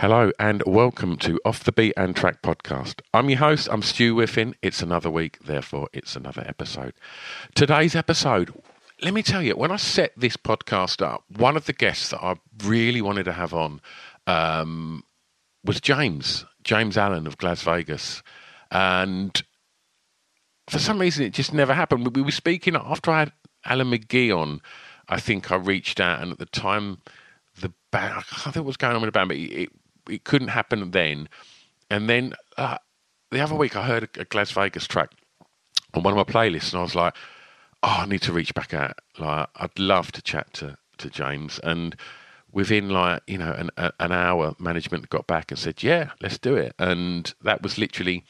Hello and welcome to Off the Beaten Track podcast. I'm your host, I'm Stu Whiffin. It's another week, therefore it's another episode. Today's episode, let me tell you, when I set this podcast up, one of the guests that I really wanted to have on um, was James, James Allan of Glasvegas. And for some reason, it just never happened. We were speaking after I had Alan McGee on. I think I reached out, and at the time, the band, I can't think what was going on with the band, but it, it, couldn't happen then. And then uh, the other week, I heard a, Glasvegas track on one of my playlists, and I was like, oh, I need to reach back out. Like, I'd love to chat to, to James. And within like, you know, an, an hour, management got back and said, yeah, let's do it. And that was literally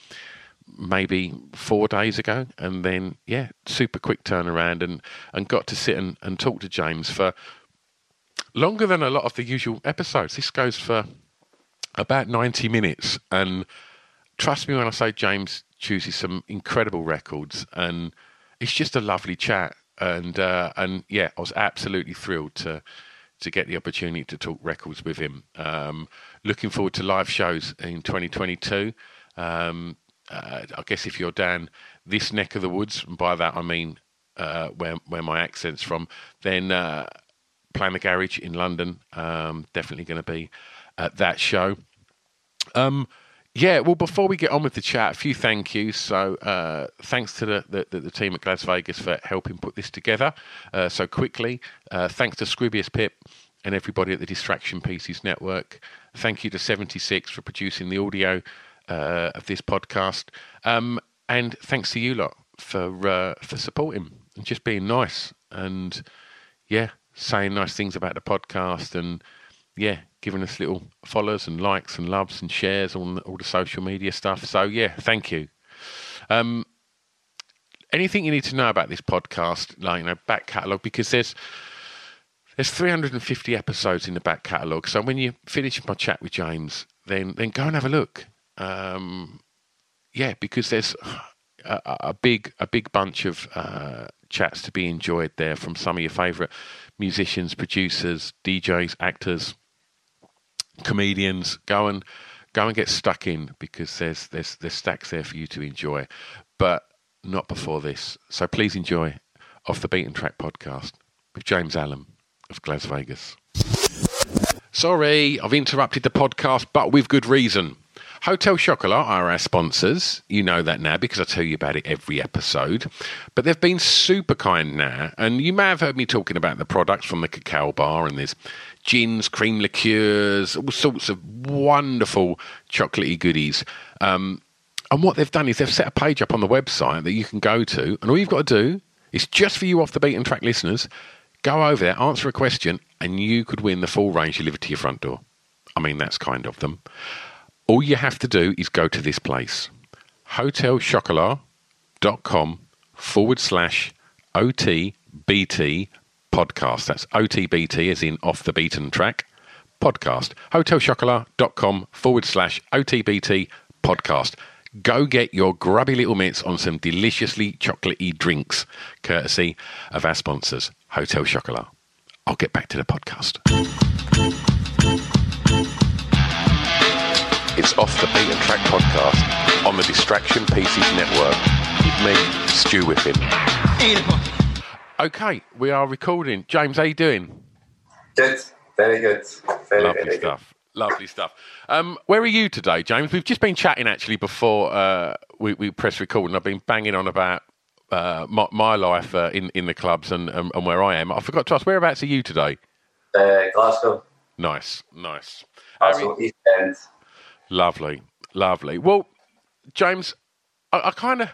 maybe four days ago. And then, yeah, super quick turnaround and, and got to sit and, and talk to James for longer than a lot of the usual episodes. This goes for about 90 minutes. And trust me when I say James chooses some incredible records and it's just a lovely chat, and uh, and yeah, I was absolutely thrilled to to get the opportunity to talk records with him. Um, looking forward to live shows in 2022. Um, uh, I guess if you're down this neck of the woods, and by that I mean uh, where where my accent's from, then uh, playing the garage in London, um, definitely going to be at that show. Um, yeah, well, before we get on with the chat, a few thank yous. So, uh, thanks to the, the, the, team at Glasvegas for helping put this together uh, so quickly. Uh, thanks to Scroobius Pip and everybody at the Distraction Pieces Network. Thank you to 76 for producing the audio uh, of this podcast. Um, and thanks to you lot for, uh, for supporting and just being nice and, yeah, saying nice things about the podcast and, yeah, giving us little follows and likes and loves and shares on all the social media stuff. So yeah, thank you. Um, anything you need to know about this podcast, like you know, back catalogue, because there's there's 350 episodes in the back catalogue. So when you finish my chat with James, then then go and have a look. Um, yeah, because there's a, a, big a big bunch of uh, chats to be enjoyed there from some of your favourite musicians, producers, DJs, actors, comedians, go and go and get stuck in because there's there's there's stacks there for you to enjoy, but not before this. So please enjoy off the beaten track podcast with James Allan of Glasvegas. Sorry, I've interrupted the podcast, but with good reason. Hotel Chocolat are our sponsors. You know that now because I tell you about it every episode. But they've been super kind now. And you may have heard me talking about the products from the cacao bar and there's gins, cream liqueurs, all sorts of wonderful chocolatey goodies. Um, and what they've done is they've set a page up on the website that you can go to, and all you've got to do is just for you off the beaten track listeners, go over there, answer a question, and you could win the full range delivered to your front door. I mean, that's kind of them. All you have to do is go to this place hotelchocolat.com forward slash OTBT podcast. That's OTBT, as in off the beaten track podcast. Hotelchocolat.com forward slash OTBT podcast. Go get your grubby little mitts on some deliciously chocolatey drinks, courtesy of our sponsors, Hotel Chocolat. I'll get back to the podcast. It's Off the Beaten Track podcast on the Distraction Pieces Network with me, Stu Whiffin. Okay, we are recording. James, how you doing? Good, very good. Very, Lovely very stuff. Good. Lovely stuff. Um, where are you today, James? We've just been chatting actually before uh, we, we press record, and I've been banging on about uh, my, my, life uh, in in the clubs and, and, and where I am. I forgot to ask, whereabouts are you today? Uh, Glasgow. Nice, nice. Glasgow East End. Lovely, lovely. Well, James, I, I kind of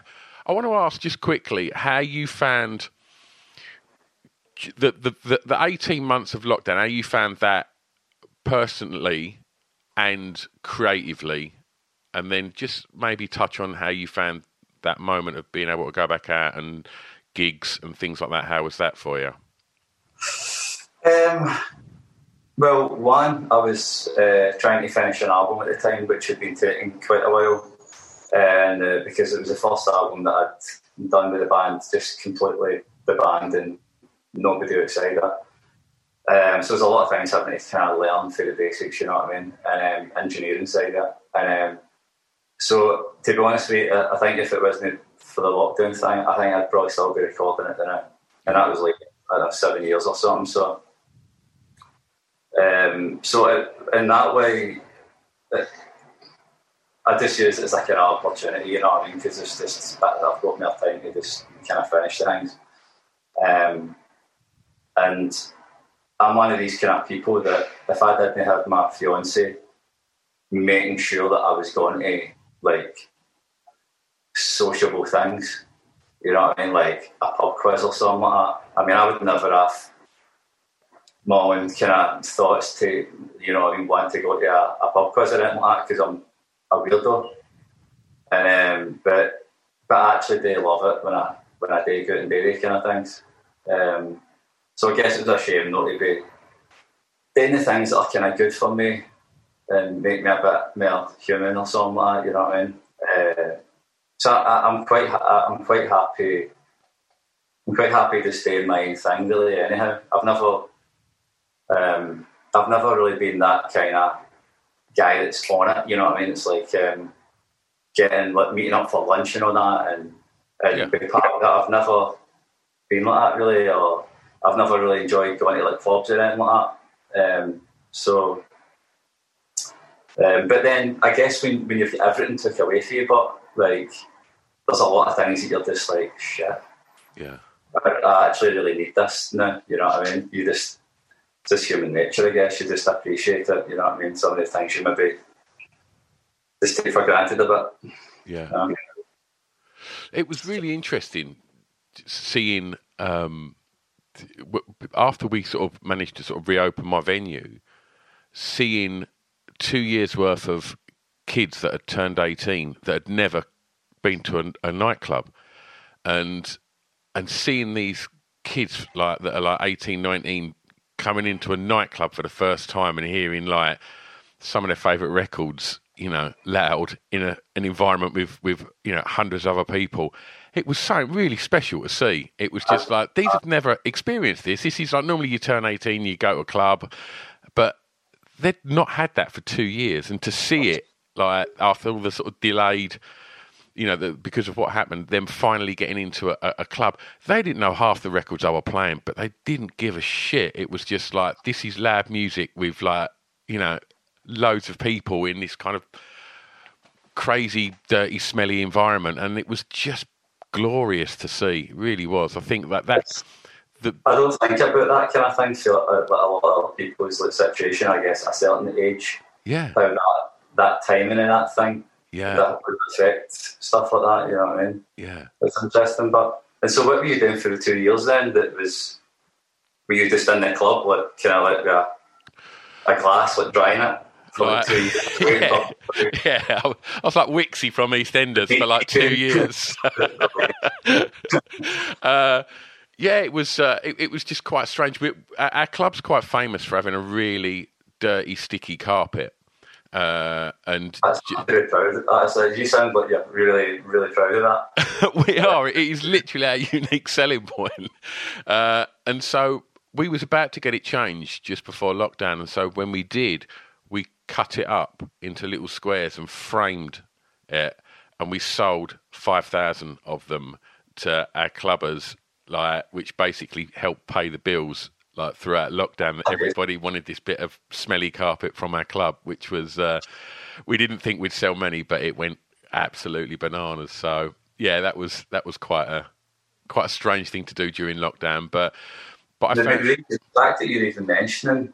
I want to ask just quickly how you found the, the the the eighteen months of lockdown. How you found that personally and creatively, and then just maybe touch on how you found that moment of being able to go back out and gigs and things like that. How was that for you? Um, well, one, I was uh, trying to finish an album at the time, which had been taking quite a while, and uh, because it was the first album that I'd done with the band, just completely the band and nobody outside that. Um, so there's a lot of things happening to kind of learn for the basics, you know what I mean, and um, engineering side of it. And um, so, to be honest with you, I think if it wasn't for the lockdown thing, I think I'd probably still be recording it now. And that was like know, seven years or something. So, um, so it, in that way, it, I just use it as like an opportunity, you know what I mean? Because it's just I've got more time to just kind of finish things. Um, and I'm one of these kind of people that if I didn't have my fiance making sure that I was going to like sociable things, you know what I mean, like a pub quiz or something like that. I mean, I would never have my own kind of thoughts to, you know, I want to go to a, a pub quiz or anything like that because I'm a weirdo. And um, but but I actually do love it when I when I do go and do these kind of things. Um, so I guess it's a shame not to be doing the things that are kind of good for me and make me a bit more human or something like that. You know what I mean? Uh, so I, am quite I'm quite happy. I'm quite happy to stay in my own thing. Really, anyhow, I've never um, I've never really been that kind of guy that's on it. You know what I mean? It's like um, getting like meeting up for lunch and all that, and and yeah. being part of that. I've never been like that really, or I've never really enjoyed going to like clubs or anything like that. Um, so, um, but then I guess when when you've everything took away from you, but like there's a lot of things that you're just like shit. Yeah. I, I actually really need this now. You know what I mean? You just just human nature, I guess. You just appreciate it. You know what I mean? Some of the things you maybe just take for granted a bit. Yeah. Um, it was really interesting seeing um, after we sort of managed to sort of reopen my venue, seeing two years worth of kids that had turned 18 that had never been to a, a nightclub and and seeing these kids like that are like 18 19 coming into a nightclub for the first time and hearing like some of their favorite records you know loud in a, an environment with with you know hundreds of other people it was so really special to see. It was just like these have never experienced this. This is like normally you turn eighteen, you go to a club, but they'd not had that for two years, and to see it like after all the sort of delayed. You know, the, because of what happened, them finally getting into a, a, club. They didn't know half the records I were playing, but they didn't give a shit. It was just like this is loud music with like you know loads of people in this kind of crazy, dirty, smelly environment, and it was just glorious to see. It really was. I think that that's. The... I don't think about that kind of thing. So, uh, a lot of people's like, situation, I guess, a certain age. Yeah. How that, that timing and that thing. Yeah. That would affect stuff like that. You know what I mean? Yeah. It's interesting. But and so, what were you doing for the two years then? That was. Were you just in the club, like kind of like a, a glass, like drying it? Yeah, yeah, I was like Wicksy from EastEnders for like two years. uh, yeah, it was. Uh, it, it, was just quite strange. We, our, our, club's quite famous for having a really dirty, sticky carpet. Uh, and That's very proud that. So you sound like you're really, really proud of that. we are. It is literally our unique selling point. Uh, and so we was about to get it changed just before lockdown, and so when we did, we cut it up into little squares and framed it, and we sold five thousand of them to our clubbers, like which basically helped pay the bills. Like throughout lockdown, everybody wanted this bit of smelly carpet from our club, which was uh, we didn't think we'd sell many, but it went absolutely bananas. So yeah, that was that was quite a quite a strange thing to do during lockdown, but But I the, found, the, fact that you're even mentioning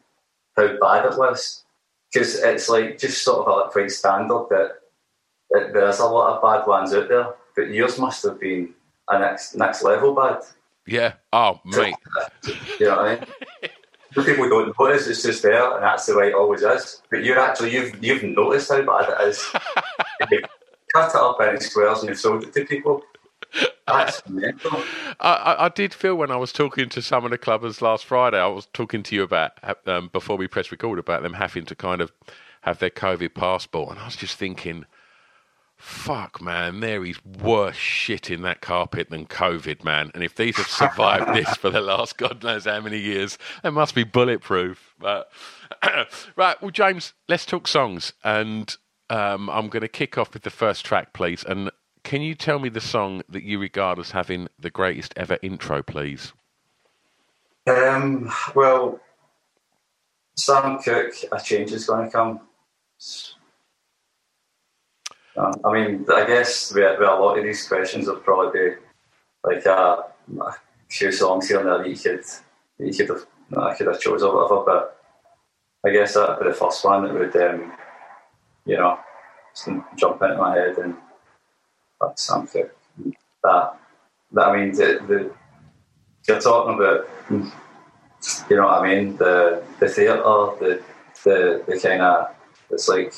how bad it was, because it's like just sort of like quite standard that, that there is a lot of bad ones out there, but yours must have been a next next level bad. Yeah. Oh, mate. You know what I mean? Some people don't notice it's just there, and that's the way it always is. But you're actually you've you've noticed how bad it is. cut it up into squares and you've sold it to people. That's mental. I, I, I did feel when I was talking to some of the clubbers last Friday, I was talking to you about um, before we press record about them having to kind of have their COVID passport, and I was just thinking, fuck, man, there is worse shit in that carpet than COVID, man. And if these have survived this for the last God knows how many years, they must be bulletproof. But right, well, James, let's talk songs, and um, I'm going to kick off with the first track, please, and. Can you tell me the song that you regard as having the greatest ever intro, please? Um, well, Sam Cooke, a change is going to come. Um, I mean, I guess with, with a lot of these questions, there'll probably be like a, a few songs here and there that you could, that you could have, I could have chosen or whatever. But I guess that'd be the first one that would, um, you know, jump into my head and that's something that, that I mean, the, the you're talking about, you know what I mean, the the theatre, the the the kind of it's like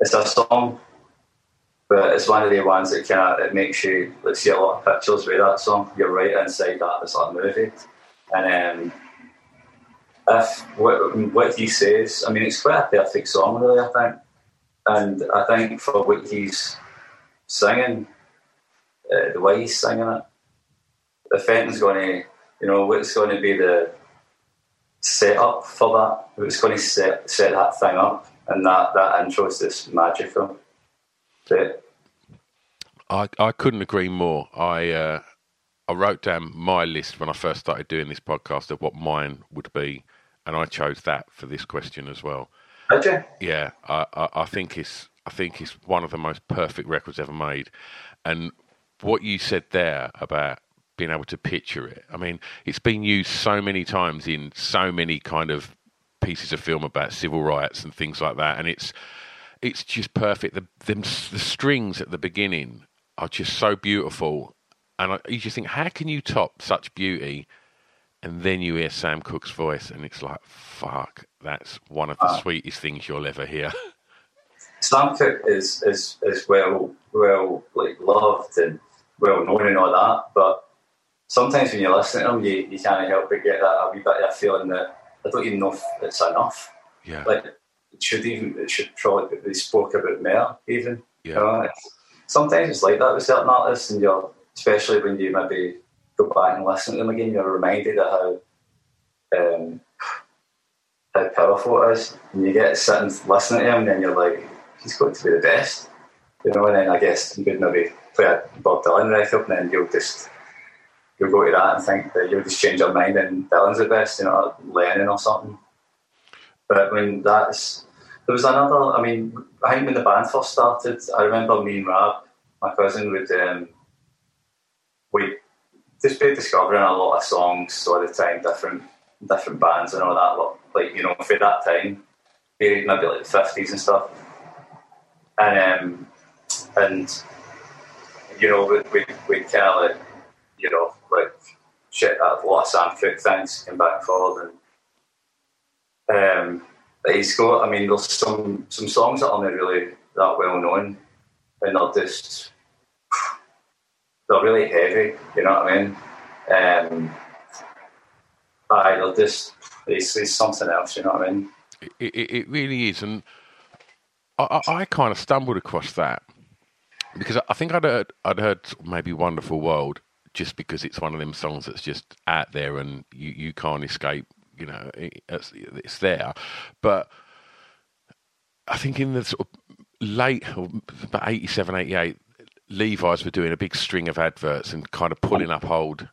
it's a song, but it's one of the ones that kind of it makes you like see a lot of pictures with that song. You're right inside that it's a movie, and um, if what what he says, I mean, it's quite a perfect song, really. I think and I think for what he's singing, uh, the way he's singing it, the Fenton's going to, you know, what's going to be the setup for that? What's going to set set that thing up? And that that intro is just magical. But, I I couldn't agree more. I uh, I wrote down my list when I first started doing this podcast of what mine would be, and I chose that for this question as well. you? Yeah, I, I, I think it's I think it's one of the most perfect records ever made, and what you said there about being able to picture it. I mean, it's been used so many times in so many kind of pieces of film about civil rights and things like that, and it's it's just perfect. The them, the strings at the beginning are just so beautiful, and I, you just think, how can you top such beauty? And then you hear Sam Cooke's voice, and it's like, fuck, that's one of the ah. sweetest things you'll ever hear. Sam Cooke is is is well well like loved and well known and all that, but sometimes when you listen to him, you, you can't help but get that a wee bit of a feeling that I don't even know if it's enough. yeah, Like it should even it should probably be spoke about more even. yeah. You know, it's- sometimes it's like that with certain artists, and you're especially when you maybe go back and listen to them again, you're reminded of how um, how powerful it is. And you get sitting listening to him, and then you're like, he's going to be the best, you know. And then I guess you could maybe play a Bob Dylan record, and then you'll just you'll go to that and think that you'll just change your mind, and Dylan's the best, you know, Lennon or something. But I mean, that's there was another. I mean, I think when the band first started, I remember me and Rab, my cousin, would um, we just be discovering a lot of songs all the time, different different bands and all that. Like you know, for that time, maybe like the fifties and stuff. And um, and you know, we we we kind of like you know like shit a lot of Sam Cooke things came back forward and um, that he's got. I mean, there's some some songs that aren't really that well known, and they're just they're really heavy. You know what I mean? Um, aye, they're just it's, it's something else. You know what I mean? It, it, it really is, and I, I, I kind of stumbled across that because I think I'd heard I'd heard maybe "Wonderful World" just because it's one of them songs that's just out there and you, you can't escape. You know, it, it's, it's there, but I think in the sort of late about 87, 88, Levi's were doing a big string of adverts and kind of pulling up old,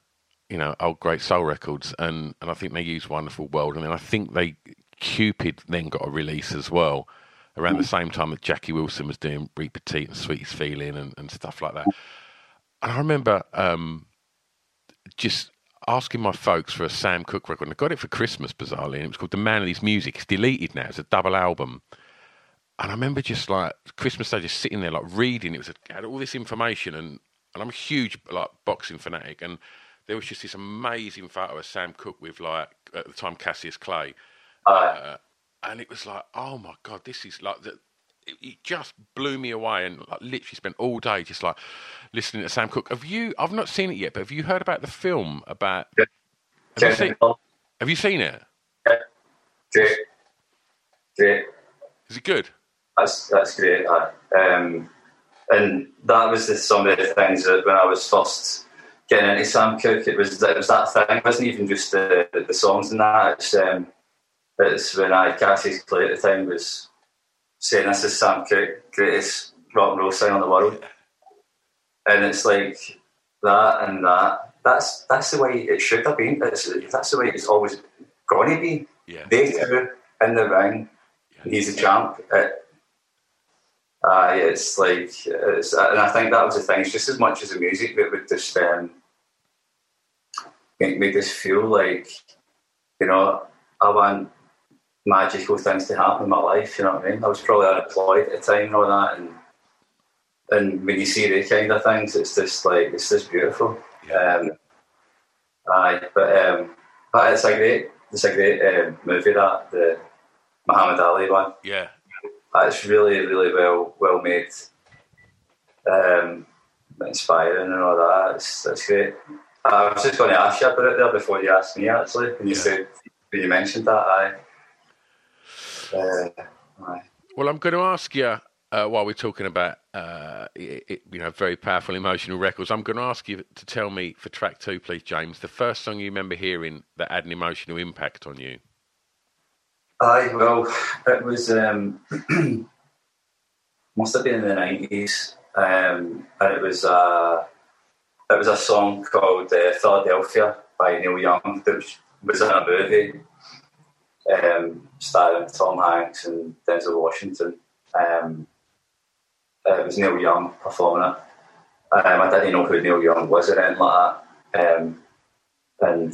you know, old great soul records, and and I think they used "Wonderful World," and then I think they Cupid then got a release as well around the same time that Jackie Wilson was doing Reet Petite and Sweetest Feeling and, and stuff like that. And I remember um, just asking my folks for a Sam Cooke record, and I got it for Christmas, bizarrely, and it was called The Man and His Music. It's deleted now. It's a double album. And I remember just like Christmas Day, just sitting there, like reading. It was it had all this information, and, and I'm a huge like boxing fanatic, and there was just this amazing photo of Sam Cooke with like at the time Cassius Clay, uh, and it was like, oh my god, this is like the, it, just blew me away, and like literally spent all day just like listening to Sam Cooke. Have you? I've not seen it yet, but have you heard about the film about? Yeah. Have, you seen, have you seen it? Yeah. Great. Is it good? That's that's great. Um, and that was the, some of the things that when I was first getting into Sam Cooke, it was it was that thing. It wasn't even just the the songs and that. It's um, it's when I Cassius Clay at the time was saying this is Sam Cooke, greatest rock and roll singer in the world, and it's like that and that. That's that's the way it should have been. It's, that's the way it's always going to be. Yeah. They two in the ring. He's a champ. It, uh, it's like, it's, and I think that was the thing. It's just as much as the music that would just um, make, make us feel like, you know, I want magical things to happen in my life. You know what I mean? I was probably unemployed at the time and all that, and and when you see the kind of things, it's just like it's just beautiful. Yeah. Um, aye, but um, but it's a great, it's a great um, movie that the Muhammad Ali one. Yeah. It's really, really well well made, um, inspiring and all that. It's, it's great. I was just going to ask you about it there before you asked me actually. When you Yeah. said when you mentioned that, I. Well, I'm going to ask you uh, while we're talking about uh, i i you know very powerful emotional records. I'm going to ask you to tell me for track two, please, James, the first song you remember hearing that had an emotional impact on you. Aye, well, it was um, must have been in the nineties, um, and it was uh, it was a song called uh, Philadelphia by Neil Young that was, was in a movie um, starring Tom Hanks and Denzel Washington. Um, it was Neil Young performing it. Um, I didn't know who Neil Young was or anything like that, um, and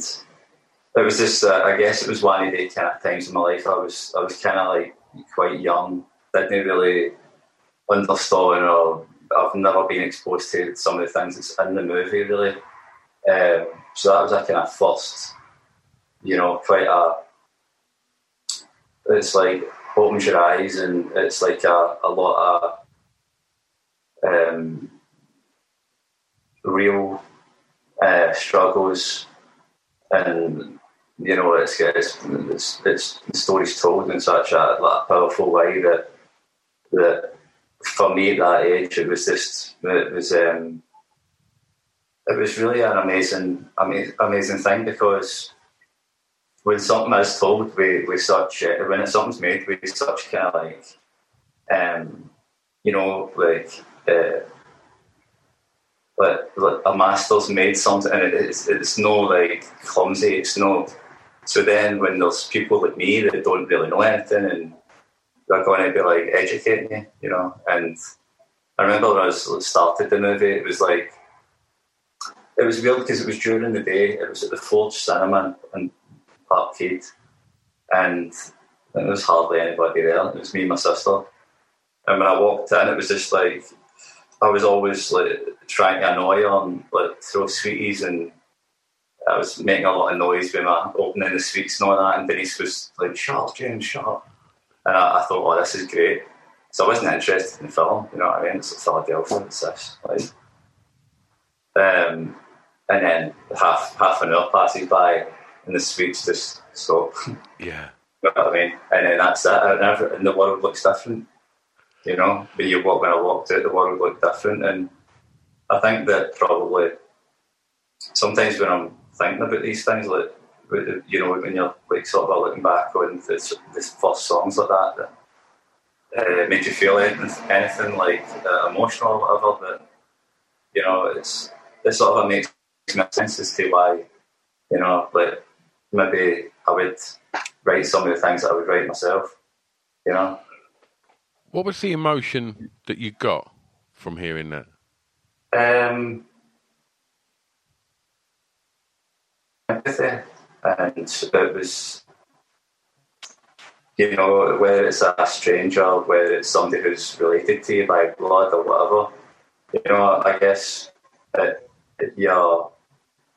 it was just uh, I guess it was one of the kind of times in my life I was I was kind of like quite young didn't really understand or I've never been exposed to some of the things that's in the movie really um, so that was a kind of first you know quite a it's like opens your eyes and it's like a, a lot of um, real uh, struggles and you know it's it's it's, it's the stories told in such a, like, powerful way that that for me at that age it was just it was um, it was really an amazing, amazing thing because when something is told with, with such uh, when something's made with such kind of like um, you know like uh, like, a master's made something and it, it's, it's no like clumsy it's not so then when there's people like me that don't really know anything and they're going to be like educating you you know and I remember when I was started the movie it was like it was weird because it was during the day it was at the Forge Cinema in Parkhead and there was hardly anybody there it was me and my sister and when I walked in it was just like I was always like trying to annoy her and like throw sweeties and I was making a lot of noise with my opening the sweets and all that and Denise was like, shut up, James, shut up. And I, I thought, oh, this is great. So I wasn't interested in the film, you know what I mean? It's Philadelphia, it's this. Like, um, and then half half an hour passes by and the sweets just stop. Yeah. You know what I mean? And then that's it. And, every, and the world looks different. You know, when you walk when I walked out, the world looked different. And I think that probably sometimes when I'm thinking about these things, like you know, when you're like sort of looking back on this, this first songs like that, that uh, made you feel anything, anything like uh, emotional or whatever. That you know, it's it sort of makes sense as to why you know, like maybe I would write some of the things that I would write myself. You know. What was the emotion that you got from hearing that? Um, empathy, and it was, you know, whether it's a stranger, whether it's somebody who's related to you by blood or whatever, you know, I guess that you're,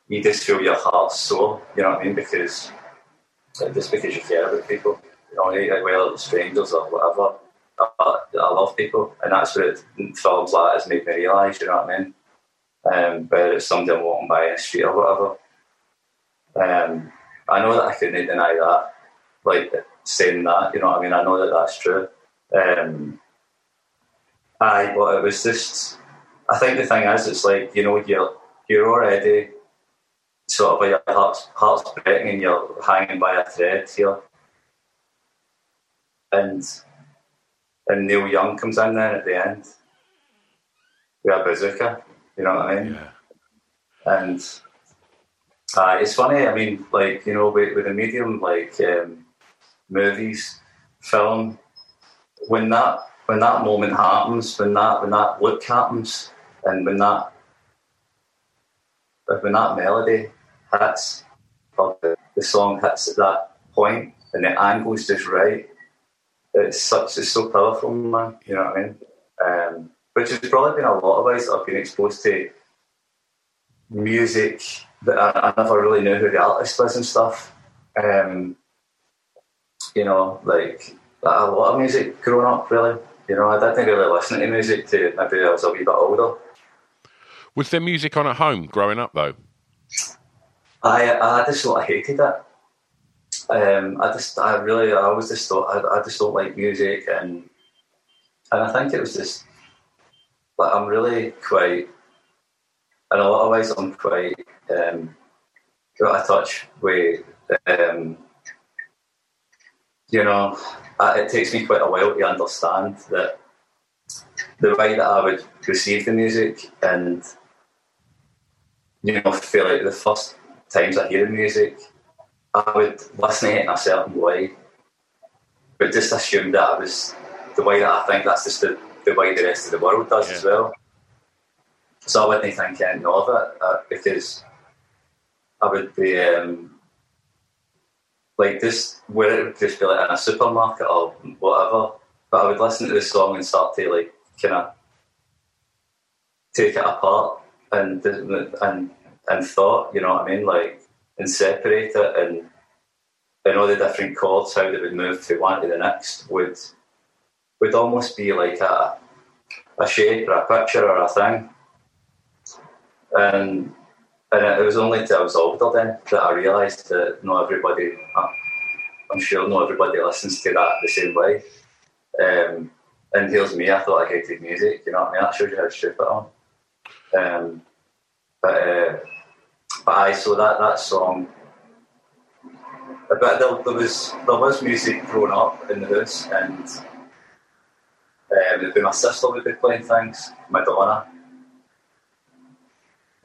you just feel your heart sore, you know what I mean? Because just because you care about people, you know, whether it's strangers or whatever. I, I love people, and that's what films like has made me realise. You know what I mean? Um, whether it's somebody I'm walking by the street or whatever. Um, I know that I couldn't deny that, like saying that. You know what I mean? I know that that's true. Um, I, but it was just. I think the thing is, it's like you know, you're you're already sort of your heart's, heart's breaking and you're hanging by a thread here. And and Neil Young comes in then at the end with a bazooka, you know what I mean? Yeah. And uh, it's funny, I mean, like, you know, with, with a medium like um, movies, film, when that when that moment happens, when that when that look happens, and when that when that melody hits, or the, the song hits at that point, and the angle's just right, it's such it's so powerful, man. You know what I mean? Um, which has probably been a lot of us. I've been exposed to music that I, I never really knew who the artist was and stuff. Um, you know, like a lot of music growing up, really. You know, I didn't really listen to music to maybe I was a wee bit older. Was there music on at home growing up though? I I just sort of hated it. Um, I just I really I always just thought I, I just don't like music and and I think it was just like I'm really quite in a lot of ways I'm quite um, got a touch with um, you know it takes me quite a while to understand that the way that I would receive the music and you know feel like the first times I hear the music I would listen to it in a certain way but just assume that I was the way that I think that's just the, the way the rest of the world does Yeah. as well so I wouldn't think anything of it uh, because I would be um, like this, where it would just be like in a supermarket or whatever. But I would listen to the song and start to like kind of take it apart and and and thought, you know what I mean, like and separate it and and all the different chords, how they would move to one to the next would would almost be like a a shape or a picture or a thing. And and it was only until I was older then that I realised that not everybody, I'm sure not everybody listens to that the same way. Um, and here's me, I thought I hated music, you know what I mean? That shows you how stupid I am. Um, but, uh, but I, so that, that song, but there, there was there was music growing up in the house, and um, it'd be my sister would be playing things, Madonna,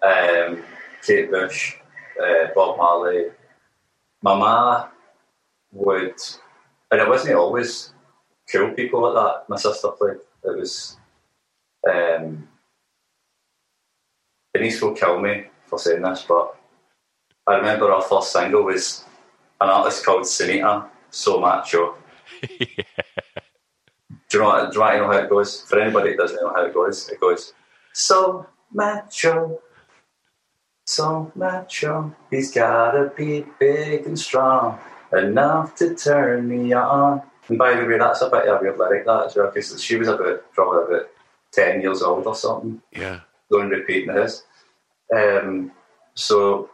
um, Kate Bush, uh, Bob Marley. My would, and it wasn't always cool people like that. My sister played. It was. Um, Denise will kill me for saying this, but I remember our first single was an artist called Sinitta, So Macho. Do you know what, do you want know how it goes? For anybody that doesn't know how it goes, it goes, So macho, so macho, he's gotta be big and strong, enough to turn me on. And by the way, that's a bit of a weird lyric, that as well, because she was about, probably about 10 years old or something Yeah. Going repeating this. Um, so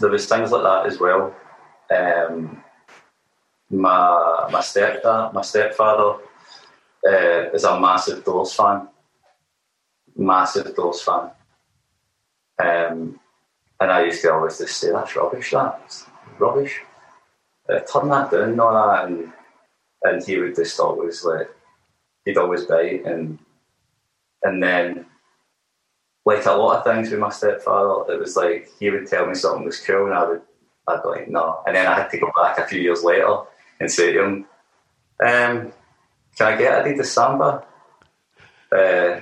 there was things like that as well. Um, my my stepdad, my stepfather, uh, is a massive Doors fan, massive Doors fan. Um, and I used to always just say that's rubbish. That's rubbish. Uh, turn that down, all that, and and he would just always like he'd always bite and and then like a lot of things with my stepfather, it was like he would tell me something was cool, and I would, I'd be like, no. And then I had to go back a few years later and say to him, um, "Can I get Adidas Samba?" Uh,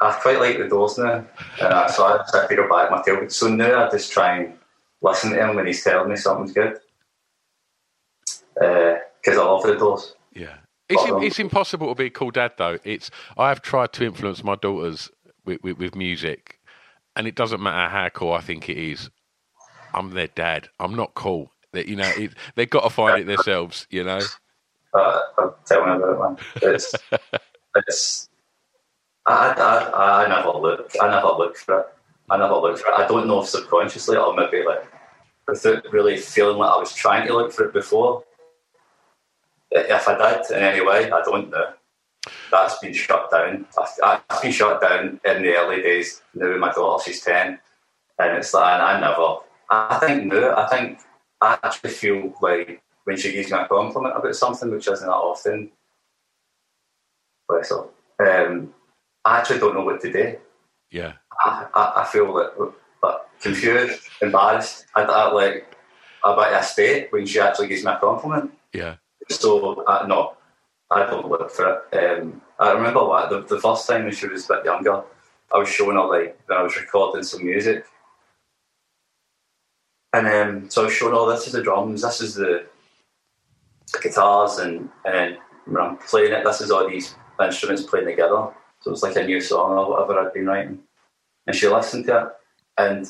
I quite like the doors now, and I, so I just had to go back my tail. So now I just try and listen to him when he's telling me something's good. Because uh, I love the Doors. Yeah. It's, um, it's impossible to be a cool dad, though. It's I have tried to influence my daughters with, with, with music, and it doesn't matter how cool I think it is. I'm their dad. I'm not cool. That you know, it, they've got to find it themselves. You know. Uh, I'll about it, man. It's, it's I, I, I never look. I never look for it. I never look for it. I don't know if subconsciously or maybe like without really feeling like I was trying to look for it before. If I did in any way, I don't know. That's been shut down. I've been shut down in the early days. Now my daughter, she's ten, and it's like I never. I think no. I think I actually feel like when she gives me a compliment about something, which isn't that often. Bless her. Um, I actually don't know what to do. Yeah. I, I, I feel like, like confused, embarrassed. I, I like about a state when she actually gives me a compliment. Yeah. So uh, no, I don't look for it. Um, I remember like, the, the first time when she was a bit younger, I was showing her like when I was recording some music, and um, so I was showing her this is the drums, this is the guitars, and and when I'm playing it, this is all these instruments playing together. So it's like a new song or whatever I'd been writing. And she listened to it, and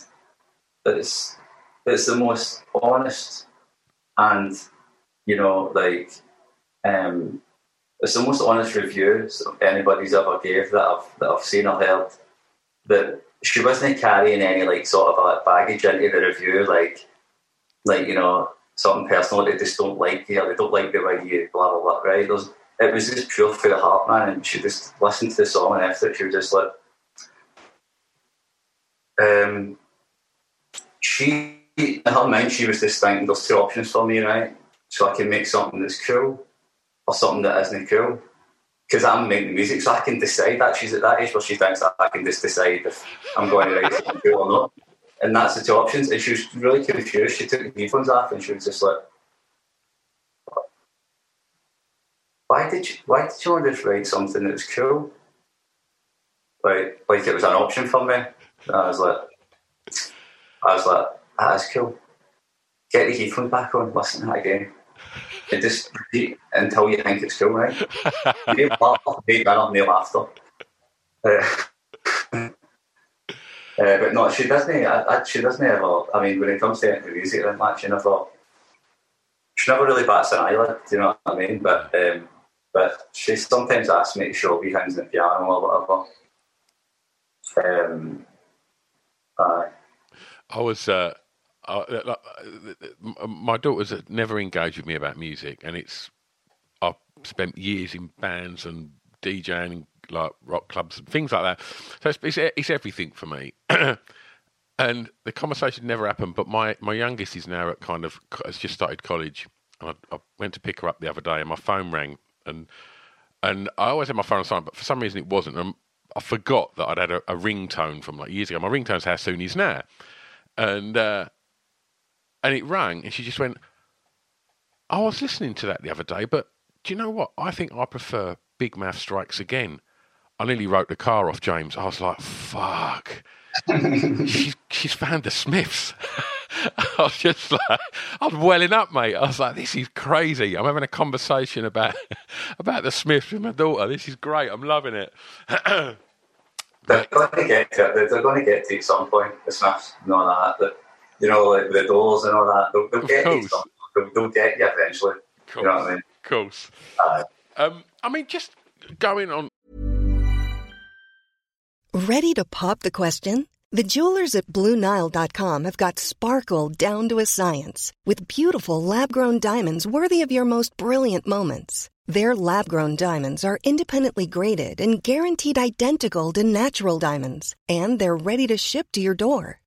it's it's the most honest and you know like um, it's the most honest review anybody's ever gave that I've that I've seen or heard. That she wasn't carrying any like sort of like baggage into the review, like like you know something personal. They just don't like you, they don't like the way you blah blah blah. Right? It was just pure for the heart, man. And she just listened to the song, and after it, she was just like, um, she in her mind, she was just thinking, there's two options for me, right? So I can make something that's cool or something that isn't cool. Because I'm making music, so I can decide that she's at that age where she thinks that I can just decide if I'm going to write something cool or not. And that's the two options. And she was really confused. She took the headphones off and she was just like, why did you why did you want to write something that was cool? Like like it was an option for me. And I was like I was like, that's cool. Get the headphones back on, listen to that again. And just repeat until you think it's cool, right? you laugh, make that up, nail after. Uh, uh, but no, she doesn't. She doesn't ever. I mean, when it comes to music, like she never. She never really bats an eyelid. Do you know what I mean? But um, but she sometimes asks me to show behind the piano or whatever. Um, I was. Uh, uh, my daughters never engaged with me about music, and it's. I've spent years in bands and DJing, like rock clubs and things like that. So it's, it's, it's everything for me. and the conversation never happened. But my, my youngest is now at kind of has just started college. I, I went to pick her up the other day, and my phone rang, and and I always had my phone on silent, but for some reason it wasn't. And I forgot that I'd had a, a ringtone from like years ago. My ringtone's "How soon is now," and uh, and it rang, and she just went, "I was listening to that the other day, but do you know what? I think I prefer Bigmouth Strikes Again." I nearly wrote the car off, James. I was like, "Fuck." she's she's found the Smiths. I was just like, I was welling up, mate. I was like, this is crazy. I'm having a conversation about about the Smiths with my daughter. This is great. I'm loving it. they're going to get to it. They're going to get to it at some point. The Smiths and all that. But, you know, like the Doors and all that. They'll, they'll get to they'll, they'll, get you eventually. You know what I mean? Of course. Uh, um, I mean, just going on. Ready to pop the question? The jewelers at BlueNile.com have got sparkle down to a science with beautiful lab-grown diamonds worthy of your most brilliant moments. Their lab-grown diamonds are independently graded and guaranteed identical to natural diamonds, and they're ready to ship to your door.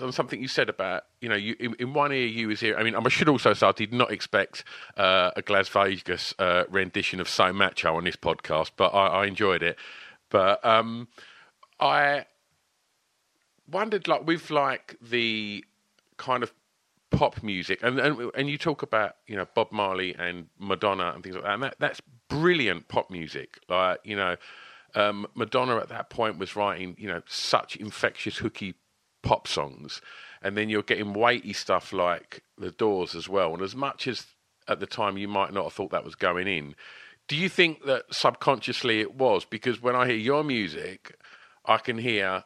On something you said about you know you in, in one ear you was here. I mean, I should also say I did not expect uh, a Glasvegas uh, rendition of So Macho on this podcast, but I, I enjoyed it. But um, I wondered, like with like the kind of pop music, and, and and you talk about you know Bob Marley and Madonna and things like that, and that, that's brilliant pop music. Like you know, um, Madonna at that point was writing you know such infectious hooky pop songs, and then you're getting weighty stuff like The Doors as well. And as much as at the time you might not have thought that was going in, do you think that subconsciously it was? Because when I hear your music, I can hear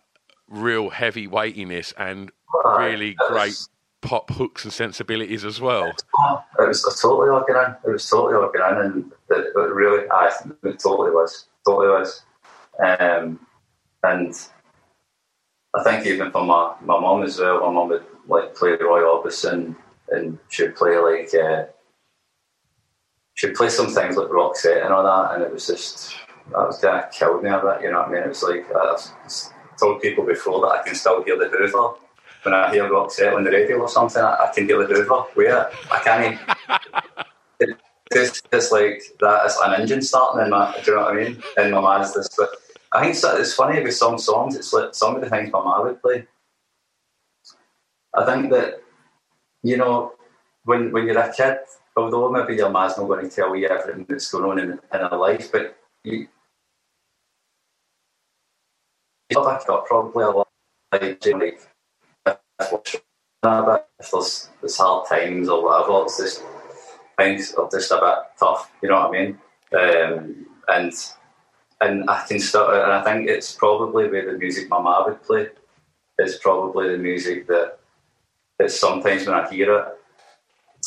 real heavy weightiness and really great pop hooks and sensibilities as well. It was totally organic. It was totally organic, and it, it really, I it totally was, totally was. Um, and I think even for my my mum as well, my mum would like play Roy Orbison, and she'd play like uh, she'd play some things like Roxette and all that, and it was just that was kind of killed me a bit. You know what I mean? It was like I've told people before that I can still hear the Hoover when I hear Roxette on the radio or something. I, I can hear the Hoover. Where I can't. Even, it's just like that. It's an engine starting in my. Do you know what I mean? In my mind, it's this. But I think it's funny with some songs. It's like some of the things my mum would play. I think that you know when when you're a kid, although maybe your mom's not going to tell you everything that's going on in, in her life, but you you back up probably a lot like, like if there's, there's hard times or whatever, it's just things are just a bit tough. You know what I mean? Um, and and I can start, and I think it's probably where the music my mum would play is probably the music that that sometimes when I hear it,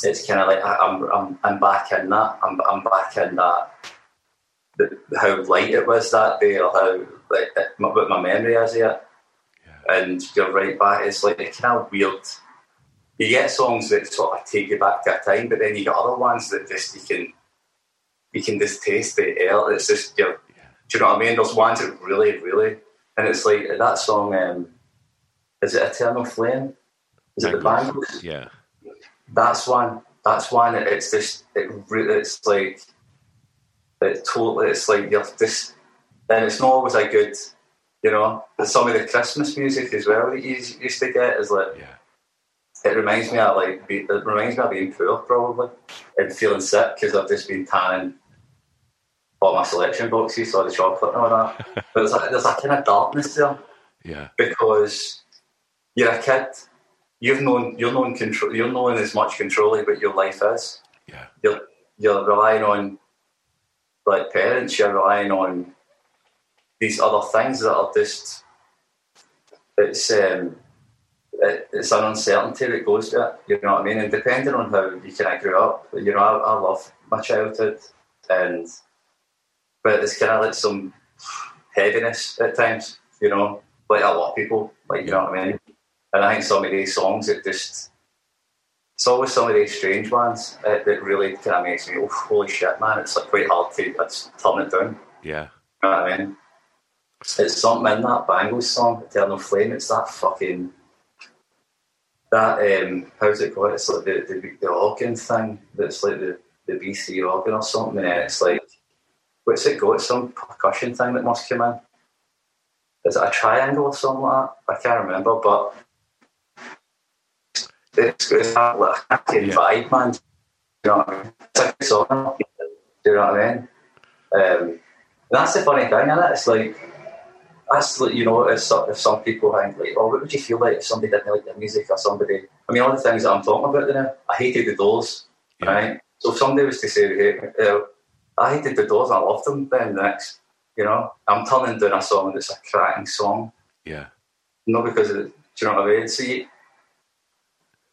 it's kind of like I, am I'm I'm back in that. I'm I'm back in that. The, how light it was that day, or how like what my memory is yet. Yeah. And you're right back. It's like it's kind of weird. You get songs that sort of take you back to a time, but then you get other ones that just you can you can just taste the air. It's just you're do you know what I mean? There's ones that really, really, and it's like that song. Um, is it Eternal Flame? Is it the Bangles? Yeah. That's one. That's one. It's just it. Really, it's like it totally. It's like you're just, and it's not always a good. You know, some of the Christmas music as well that you used to get is like. Yeah. It reminds me of like it reminds me of being poor probably and feeling sick because I've just been tanning all my selection boxes, so the chocolate and all that. but there's a, there's a kind of darkness there. Yeah. Because you're a kid, you've known you're known control you're knowing as much control what your life is. Yeah. You're you're relying on like parents, you're relying on these other things that are just it's um it, it's an uncertainty that goes with it, you know what I mean? And depending on how you kind of grew up, you know, I, I love my childhood and but it's kind of like some heaviness at times, you know, like a lot of people, like you know what I mean. And I think some of these songs, it just it's always some of these strange ones uh, that really kind of makes me, oh, holy shit, man! It's like quite hard to it's, turn it down. Yeah, you know what I mean. It's something in that Bangles song, Eternal Flame. It's that fucking that um how's it called? It's like the the, the organ thing that's like the the BC organ or something, and it's like what's it got? Some percussion thing that must come in. Is it a triangle or something like that? I can't remember, but it's, it's that like a yeah. vibe, man. You know what I mean? It's a song. Do you know what I mean? Um, that's the funny thing, isn't it? It's like that's like, you know, if some, if some people think like, oh, what would you feel like if somebody didn't like the music or somebody? I mean, all the things that I'm talking about you now, I hated the Doors, Yeah. right? So if somebody was to say, hey, uh, I hated the Doors I loved them, then the next, you know, I'm turning down a song that's a cracking song, Yeah. not because of, do you know what I mean? You,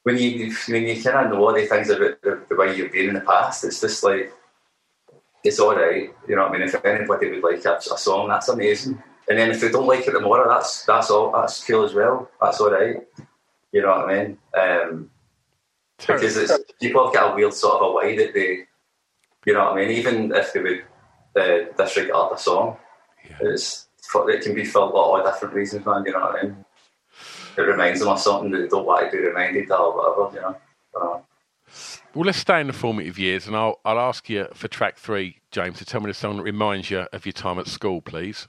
when you when you kind of know all the things about the, the way you've been in the past, it's just like it's all right. You know what I mean? If anybody would like a, a song, that's amazing. And then if they don't like it tomorrow, that's that's all that's cool as well. That's all right. You know what I mean? Um, because it's, people have got a weird sort of a way that they, you know what I mean. Even if they would uh, disregard the song, it's it can be for a lot of different reasons, man. You know what I mean? It reminds them of something that they don't want to be reminded of, or whatever. You know. Uh, Well, let's stay in the formative years, and I'll I'll ask you for track three, James, to tell me the song that reminds you of your time at school, please.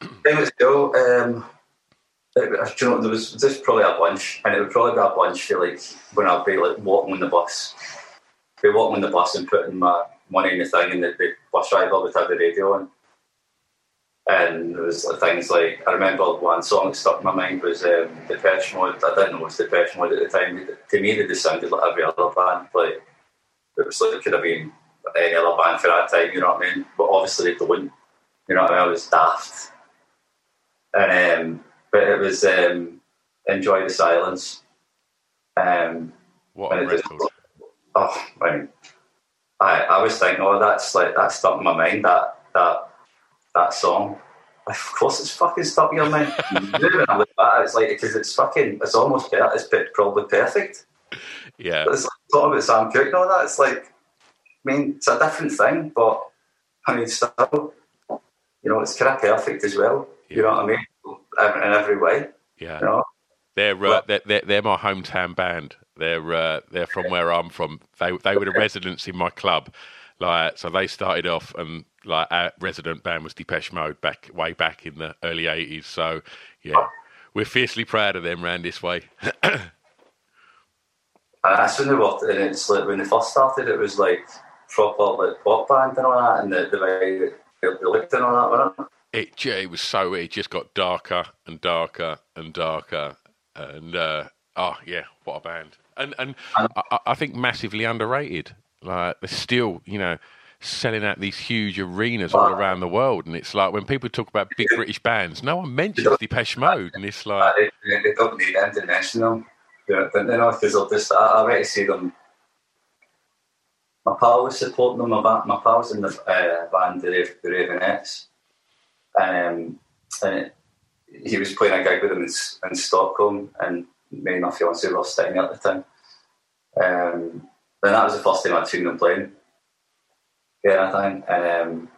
Time at school, um, it, you know, there was just probably a bunch, and it would probably be a bunch for like when I'd be like walking on the bus, be walking on the bus and putting my money in the thing, and the, the bus driver would have the radio on. And there was things like I remember one song that stuck in my mind was um, Depeche Mode. I didn't know it was Depeche Mode at the time. To me, they just sounded like every other band. Like it was like it could have been any other band for that time. You know what I mean? But obviously they don't. You know what I mean? I was daft. And um, but it was um, enjoy the silence. Um, What a record. Oh, man. I I was thinking, oh, that's like that stuck in my mind. That that that song. Of course, it's fucking stuck in your mind. When I look back, it's like because it's fucking. It's almost per- it's probably perfect. Yeah. But it's like talking about Sam Cooke and all that. It's like, I mean, it's a different thing, but I mean, still, you know, it's kind of perfect as well. You know what I mean? In, in every way. Yeah. You know? They're, uh, they're they're they're my hometown band. They're uh, they're from where I'm from. They they were the residents in my club. Like so, they started off and like our resident band was Depeche Mode back way back in the early '80s. So yeah, we're fiercely proud of them round this way. That's when they and it's like when they first started, it was like proper like pop band and all that, and the, the way that they, they looked and all that, wasn't it? it, it was so it just got darker and darker and darker and uh, oh yeah what a band and and I, I- I think massively underrated like they're still you know selling out these huge arenas all around the world and it's like when people talk about big British bands no one mentions Depeche Mode and it's like They, don't need them to mention them. You know, you know, because just, I, I went to see them. My pal was supporting them. My, my pal was in the uh, band, the, the Raveonettes. Um, and it, he was playing a gig with them in, in Stockholm, and me and my fiance were staying at the time. Um, and that was the first time I'd seen them playing. Yeah, I think. Um,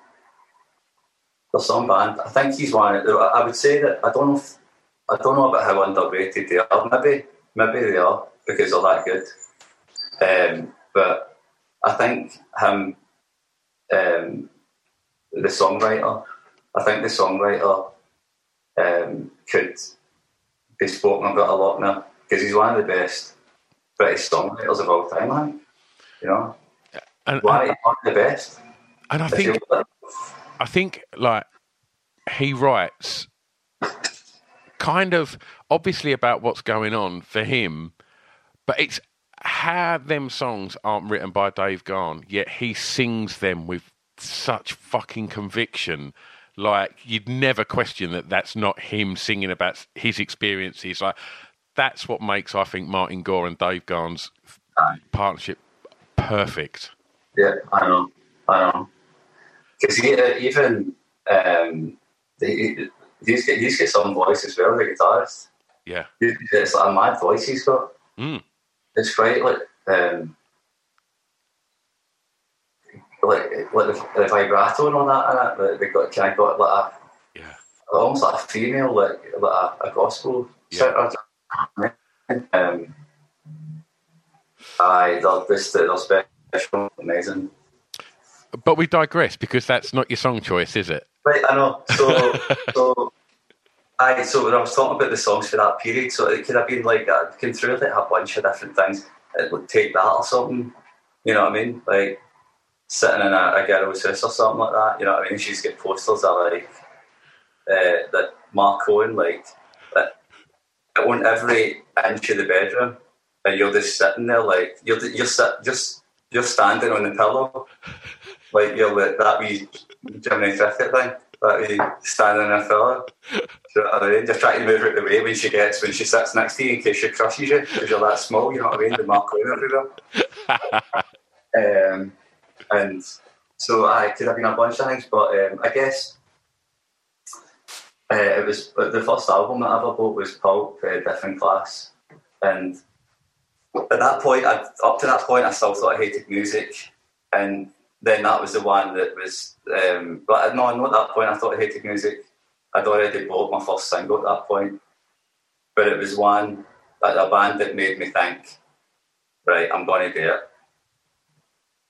the some band, I think he's one. I would say that I don't know. If, I don't know about how underrated they are. Maybe, maybe they are because they're that good. Um, but I think him, um, the songwriter. I think the songwriter um, could be spoken about a lot now because he's one of the best British songwriters of all time. I think. You know, and, one, of- one of the best. and I If think I think like he writes kind of obviously about what's going on for him, but it's how them songs aren't written by Dave Gahan, yet he sings them with such fucking conviction. Like you'd never question that that's not him singing about his experiences. Like that's what makes I think Martin Gore and Dave Gahan's partnership perfect. Yeah, I know, I know. Because uh, even um, he, he's got he's got some voice as well, the guitarist. Yeah. It's like a mad voice he's got. Mm. It's quite like um, like like the, the vibrato and all that. And it. They got kind of got like a yeah. almost like a female like like a, a gospel singer. Um, aye, they're just they're special, amazing. But we digress because that's not your song choice, is it? Right, I know. So, so, I so when I was talking about the songs for that period, so it could have been like that. Came through like a bunch of different things. It would take that or something. You know what I mean? Like sitting in a, a girl's house or something like that. You know what I mean? She's got posters are like uh, that Mark Owen, like, that went every inch of the bedroom, and you're just sitting there, like, you're you're sit, just you're standing on the pillow, like you're like that wee Jimmy Cricket thing, that wee standing on a pillow. You know what I mean? You're trying to move it way when she gets when she sits next to you in case she crushes you because you're that small. You know what I mean? The Mark Owen everywhere. um, and so I could have been a bunch of things, but um, I guess uh, it was the first album that I ever bought was Pulp, uh, Different Class, and at that point, I, up to that point, I still thought I hated music, and then that was the one that was. Um, but no, not at that point. I thought I hated music. I'd already bought my first single at that point, but it was one that a band that made me think, right, I'm going to do it.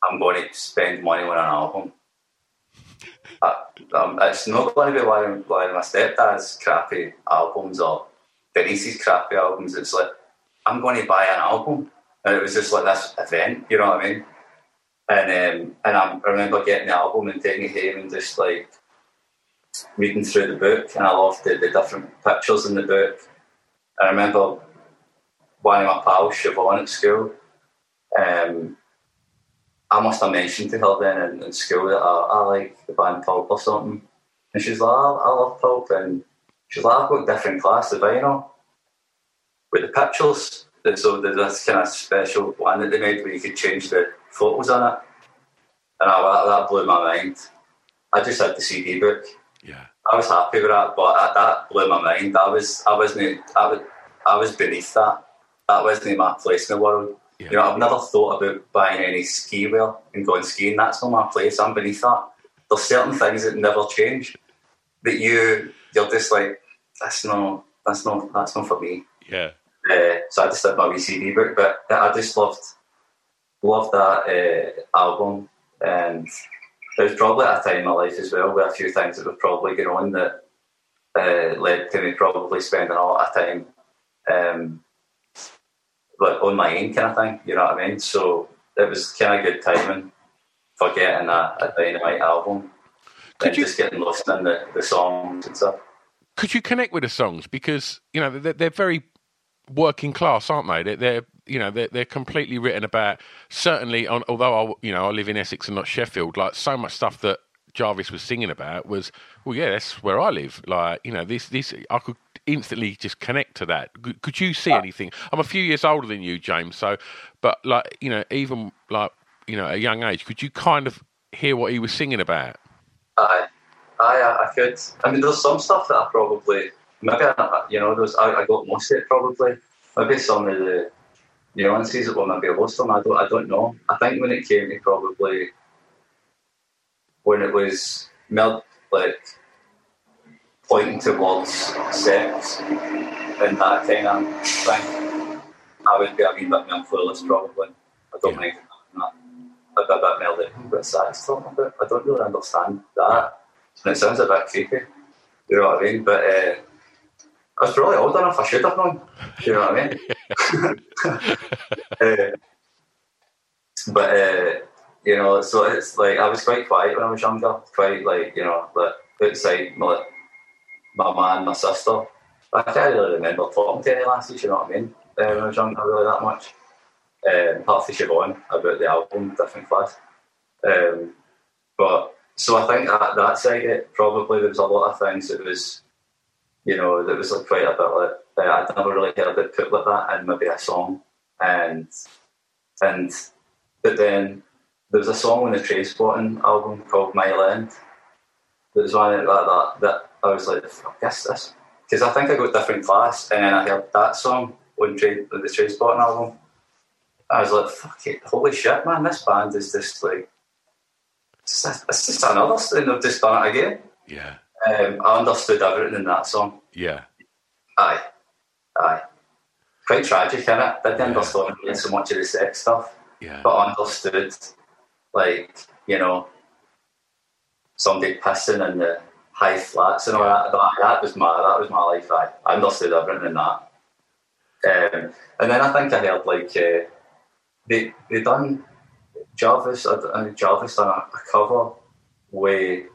I'm going to spend money on an album. Uh, um, it's not going to be of, my stepdad's crappy albums or Denise's crappy albums. It's like I'm going to buy an album, and it was just like this event. You know what I mean? And um, and I remember getting the album and taking it home and just like reading through the book, and I loved the, the different pictures in the book. I remember one of my pals, Siobhan, at school. Um, I must have mentioned to her then in, in school that I, I, like the band Pulp or something. And she's like, I, I love Pulp. And she's like, I've got different class of vinyl with the pictures. And so there's this kind of special one that they made where you could change the photos on it. And I, that blew my mind. I just had the CD book. Yeah. I was happy with that, but that, that blew my mind. I was, I wasn't, I was, I was beneath that. That wasn't my place in the world. Yeah. You know, I've never thought about buying any ski wear and going skiing. That's not my place. I'm beneath that. There's certain things that never change. That you, you're just like, that's not, that's not, that's not for me. Yeah. Uh, so I just did my wee CD book, but I just loved, loved that uh, album, and it was probably a time in my life as well where a few things that were probably going on that uh, led to me probably spending a lot of time um, like on my own kind of thing. You know what I mean? So it was kind of good timing for getting a, a dynamite album. Could and you, just getting lost in the, the songs and stuff. Could you connect with the songs because you know they're, they're very working class, aren't they? They're, they're you know they're, they're completely written about. Certainly, on, although I you know I live in Essex and not Sheffield, like so much stuff that Jarvis was singing about was well, yeah, that's where I live. Like you know this this I could instantly just connect to that. Could you see uh, anything? I'm a few years older than you, James. So, but like you know, even like you know, a young age, could you kind of hear what he was singing about? Aye, aye, uh, I could. I mean, there's some stuff that I probably maybe I, you know, those I, I got most of it probably. Maybe some of the nuances that were maybe lost on. I don't, I don't know. I think when it came to probably when it was melt like pointing towards sex and that kind of thing, I would be a wee bit more clueless probably. I don't yeah. mind that. A bit, a bit more like, what's sex talking about? I don't really understand that. And it sounds a bit creepy. You know what I mean? But uh, I was probably old enough, I should have known. You know what I mean? uh, but, uh, you know, so it's like I was quite quiet when I was younger, quite like, you know, like outside my, my man, my sister. I can't really remember talking to any lasses, you know what I mean? Uh, when I was younger, really that much. Um, apart from Siobhan about the album, different class. Um, but so I think that, that side it, probably there was a lot of things that was you know, that was like quite a bit like uh, I'd never really heard it put like that in maybe a song, and and but then there was a song on the Trainspotting album called Mile End. There was one like that that I was like, fuck this this because I think I got different class, and then I heard that song on, train, on the Trainspotting album. I was like, fuck it, holy shit, man, this band is just like, it's just, it's just another thing. They've just done it again. Yeah. Um, I understood everything in that song. Yeah. Aye. Aye. Quite tragic, innit? Didn't yeah. understand so much of the sex stuff. Yeah. But I understood, like, you know, somebody pissing in the high flats and all yeah. that. That was my that was my life. I, I understood everything in that. Um, and then I think I heard like uh, they they done Jarvis. I, Jarvis done a, a cover with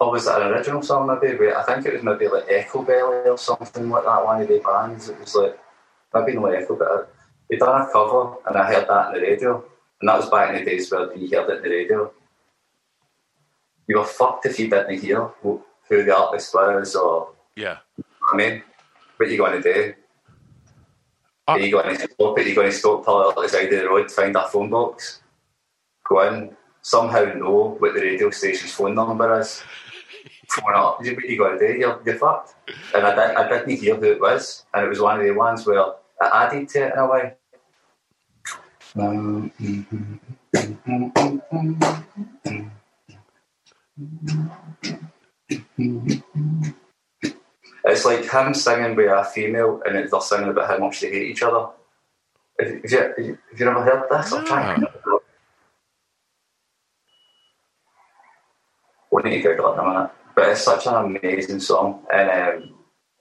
or was it an original song maybe? Wait, I think it was maybe like Echobelly or something like that. One of the bands. It was like maybe not Echo, but they done a cover, and I heard that in the radio, and that was back in the days where you heard it in the radio. You were fucked if you didn't hear who the artist was, or yeah. I mean, what are you going to do? Are you going to stop it? Are you going to stop pull out the side of the road, to find a phone box, go in, somehow know what the radio station's phone number is, phone up. What are you going to do? You're, you're fucked. And I, did, I didn't hear who it was, and it was one of the ones where it added to it in a way. Mm-hmm. It's like him singing with a female and they're singing about how much they hate each other. Have you, have you, have you ever heard this? I'm trying to We need to Google it in a minute. But it's such an amazing song. And um,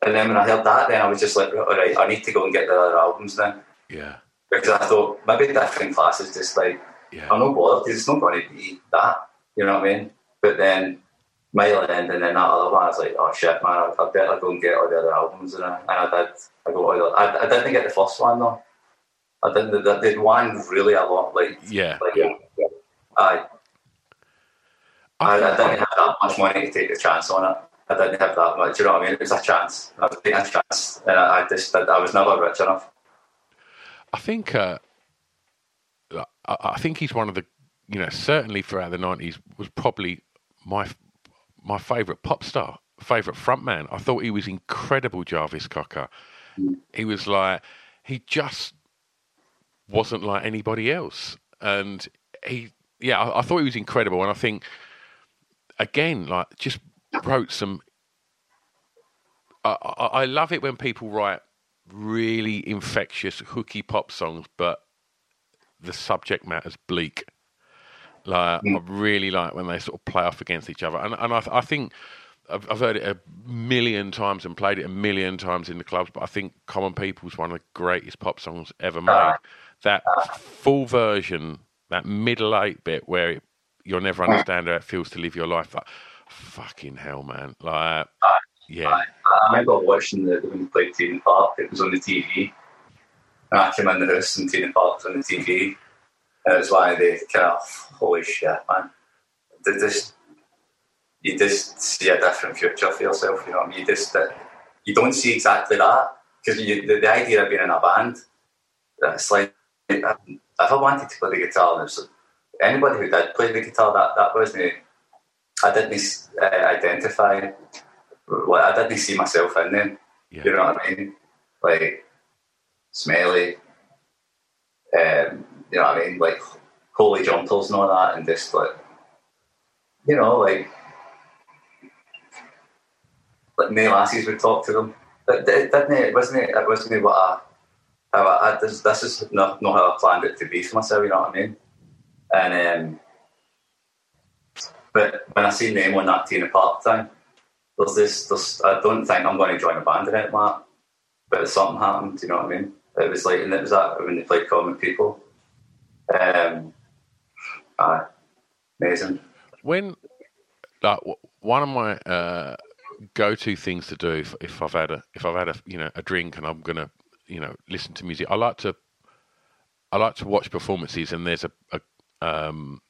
and then when I heard that, then I was just like, all right, I need to go and get the other albums then. Yeah. Because I thought maybe different classes just like, yeah. I'm not bothered it's not going to be that. You know what I mean? But then Mile End and then that other one, I was like, oh shit, man, I, I better go and get all the other albums. And I, and I did. I got all the, I, I didn't get the first one though. I didn't. They did one really a lot. Like yeah, like yeah. I, I, I didn't have that much money to take a chance on it. I didn't have that much. You know what I mean? It was a chance. I was taking a chance, and I, I just I was never rich enough. I think. Uh, I, I think he's one of the, you know, certainly throughout the nineties was probably my my favourite pop star, favourite frontman. I thought he was incredible, Jarvis Cocker. Mm. He was like, he just wasn't like anybody else. And he, yeah, I, I thought he was incredible. And I think, again, like, just wrote some. I, I, I love it when people write really infectious, hooky pop songs, but the subject matter's bleak. Like mm. I really like when they sort of play off against each other, and and I, I think I've, I've, heard it a million times and played it a million times in the clubs, but I think Common People is one of the greatest pop songs ever made. That full version, that middle eight bit where it, you'll never understand how it feels to live your life. Like fucking hell, man! Like yeah. I, I remember watching the when we played T in the Park. It was on the TV, and I came in the house and T in the Park was on the TV. And it was one of the kind of holy shit, man. They just you just see a different future for yourself. You know, what I mean? you just uh, you don't see exactly that because the, the idea of being in a band, it's like if I wanted to play the guitar, and was, anybody who did play the guitar, that that wasn't. I didn't uh, identify. Like, I didn't see myself in them. Yeah. You know what I mean? Like smelly. Um, you know what I mean? Like holy jumpers and all that, and just like, you know, like, like male lassies would talk to them. But didn't it? Wasn't it? It wasn't it what I, how I, I this, this is not, not how I planned it to be for myself. You know what I mean? And um, but when I seen them on that T in the Park thing, there's this. There's, I don't think I'm going to join a band anything like that. But something happened. You know what I mean? It was like, and it was that when they played Common People. Um, uh, amazing. When like one of my uh, go-to things to do if, if I've had a if I've had a you know a drink and I'm gonna you know listen to music, I like to I like to watch performances, and there's a, a um,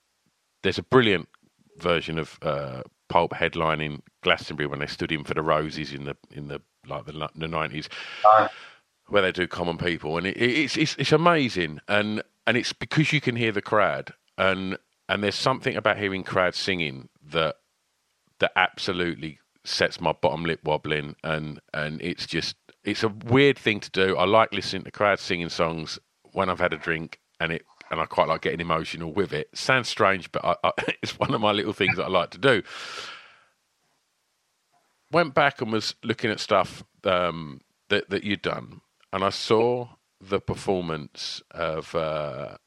there's a brilliant version of uh, Pulp headlining Glastonbury when they stood in for the Roses in the in the like the nineties, where they do Common People, and it, it's it's it's amazing, and and it's because you can hear the crowd, and and there's something about hearing crowd singing that that absolutely sets my bottom lip wobbling, and and it's just it's a weird thing to do. I like listening to crowd singing songs when I've had a drink, and it and I quite like getting emotional with it. Sounds strange, but I, I, it's one of my little things that I like to do. Went back and was looking at stuff um, that that you'd done, and I saw the performance of uh,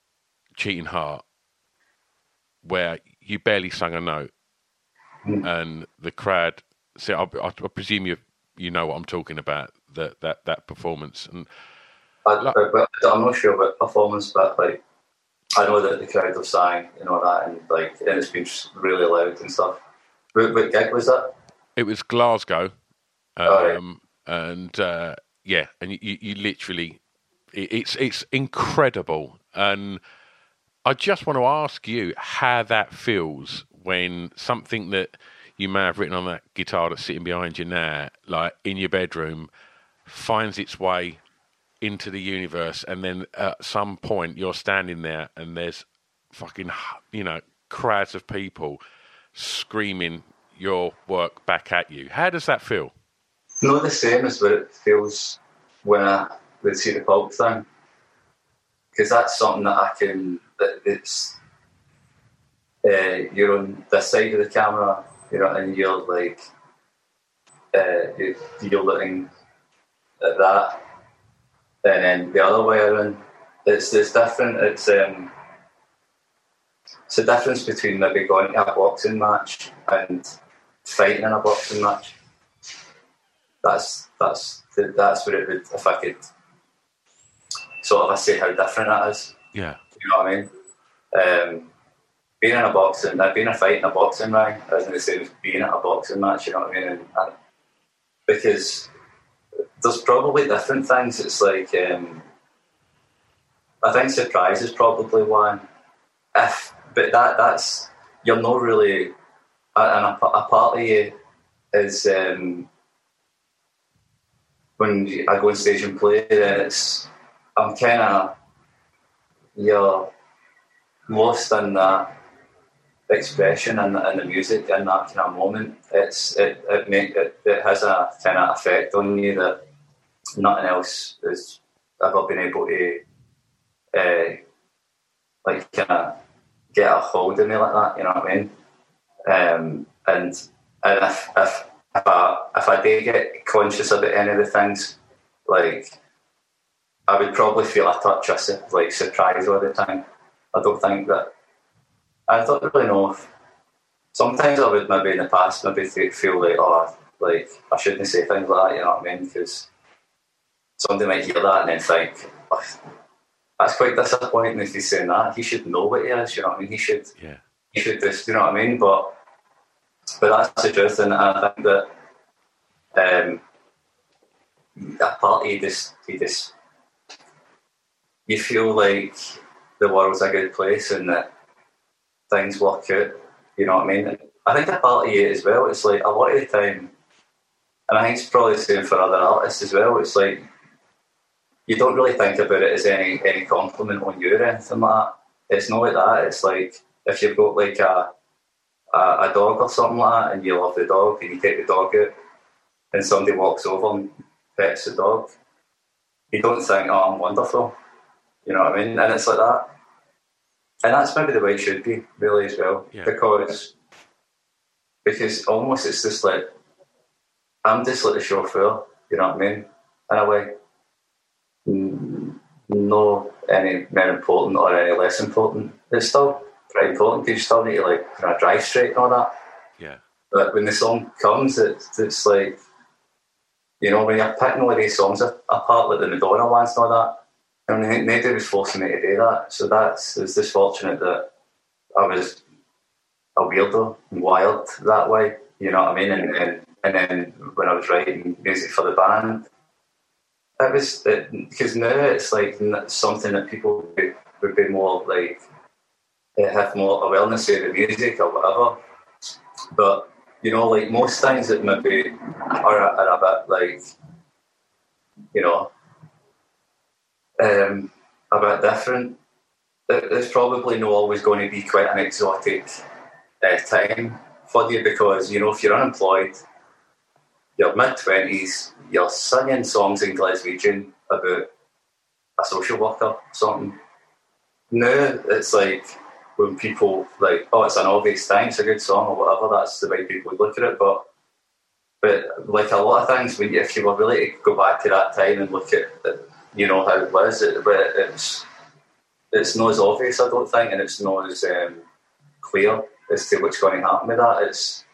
Cheating Heart, where you barely sung a note, mm. and the crowd. See, I, I, I, presume you you know what I'm talking about that that that performance, and I, am not sure about performance, but like I know that the crowd have sang and all that, and like and it's been really loud and stuff. What, what gig was that? It was Glasgow, um, Oh, right. and uh, yeah, and you, you, literally, it, it's it's incredible, and I just want to ask you how that feels when something that you may have written on that guitar that's sitting behind you now, like in your bedroom, finds its way into the universe, and then at some point you're standing there and there's fucking, you know, crowds of people screaming your work back at you. How does that feel? Not the same as what it feels when I would see the pulp thing, because that's something that I can. That it's uh, you're on this side of the camera, you know, and you're like uh, you- you're looking at that, and then the other way around. It's it's different. It's um, it's a difference between maybe going to a boxing match and fighting in a boxing match that's that's that's what it would if I could sort of I see how different that is. Yeah. You know what I mean? Um, being in a boxing, uh, being a fight in a boxing ring isn't the same as being at a boxing match. You know what I mean? And, and because there's probably different things. It's like um, I think surprise is probably one. If but that that's you're not really and a, a part of you is um, when I go on stage and play, then it's I'm kind of you're lost in that expression and, the music in that kind of moment. It's it it make it, it has a kind of effect on you that nothing else has ever been able to uh, like kind of get a hold of me like that. You know what I mean? Um, and and if if if I if I did get conscious about any of the things, like I would probably feel a touch of like surprise all the time. I don't think that I don't really know if sometimes I would maybe in the past maybe feel like oh like I shouldn't say things like that. You know what I mean? Because somebody might hear that and then think. "Oh, that's quite disappointing if he's saying that. He should know what he is, you know what I mean? He should Yeah. you should just, you know what I mean? But but that's the truth, and I think that um, a part you just you just you feel like the world's a good place and that things work out. You know what I mean? I think a part of you as well. It's like a lot of the time, and I think it's probably the same for other artists as well. It's like you don't really think about it as any any compliment on you or anything like that. It's not like that. It's like if you've got like a a, a dog or something like that, and you love the dog, and you take the dog out, and somebody walks over and pets the dog, you don't think, "Oh, I'm wonderful," you know what I mean? And it's like that, and that's maybe the way it should be, really, as well, Yeah. because because almost it's just like I'm just like the chauffeur, you know what I mean? In a way, Mm, no any more important or any less important. It's still pretty important because you still need to like kind of drive straight and all that. Yeah. But when the song comes, it's, it's like, you know, when you're picking all these songs a- apart, like the Madonna ones and all that, I mean, nobody was forcing me to do that. So that's, it's just fortunate that I was a weirdo and wild that way, you know what I mean? And, and, and then when I was writing music for the band, it was, because now it's like something that people would, would be more like, have more awareness of the music or whatever. But you know, like most things that maybe are, are a bit like, you know, um, a bit different. It- It's probably not always going to be quite an exotic uh, time for you because you know if you're unemployed, you're mid twenties, you're singing songs in Glaswegian about a social worker or something. Now it's like when people like, oh, it's an obvious thing, it's a good song or whatever. That's the way people would look at it. But but like a lot of things, when you, if you were really to go back to that time and look at you know how it was, it, but it's it's not as obvious, I don't think, and it's not as um, clear as to what's going to happen with that. It's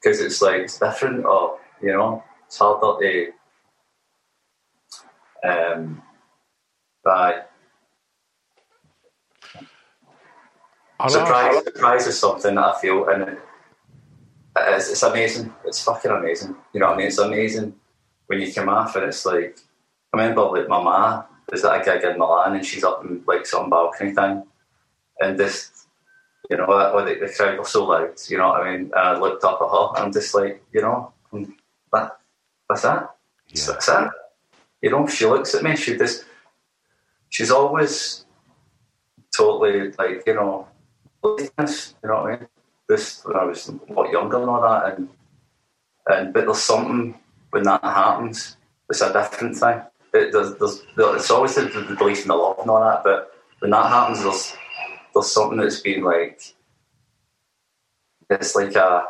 because it's like it's different, or you know, it's harder to um, by surprise, surprise is something that I feel, and it, it's, it's amazing. It's fucking amazing. You know what I mean? It's amazing when you come off and it's like, I remember like my ma was at a gig in Milan and she's up in like some balcony thing and this, you know, oh, the, the crowd was so loud, you know what I mean? And I looked up at her and I'm just like, you know, that, that's that. Yeah. That's that. You know, she looks at me, she just, she's always totally like, you know, you know what I mean? This when I was a lot younger and all that, and and but there's something when that happens, it's a different thing. There's, it's always the, the belief in the love and all that, but when that happens, there's there's something that's been like it's like a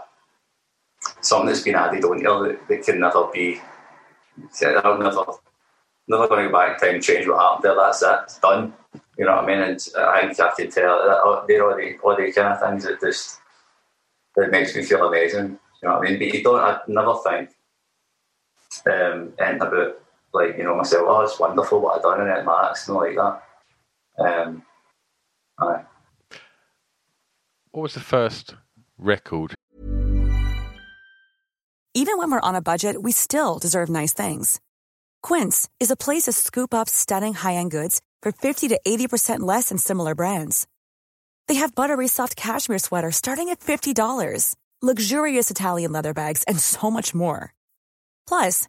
something that's been added on you that, that can never be. I'll never never going to go back in time and change what happened there. That's it. It's done. You know what I mean? And I think I can tell that they're all the, all the kind of things that just that makes me feel amazing. You know what I mean? But you don't. I never think um, anything about like you know myself. Oh, it's wonderful what I've done in it, my accident like that. Um, aye. What was the first record? Even when we're on a budget, we still deserve nice things. Quince is a place to scoop up stunning high-end goods for fifty to eighty percent less than similar brands. They have buttery soft cashmere sweaters starting at fifty dollars, luxurious Italian leather bags, and so much more. Plus,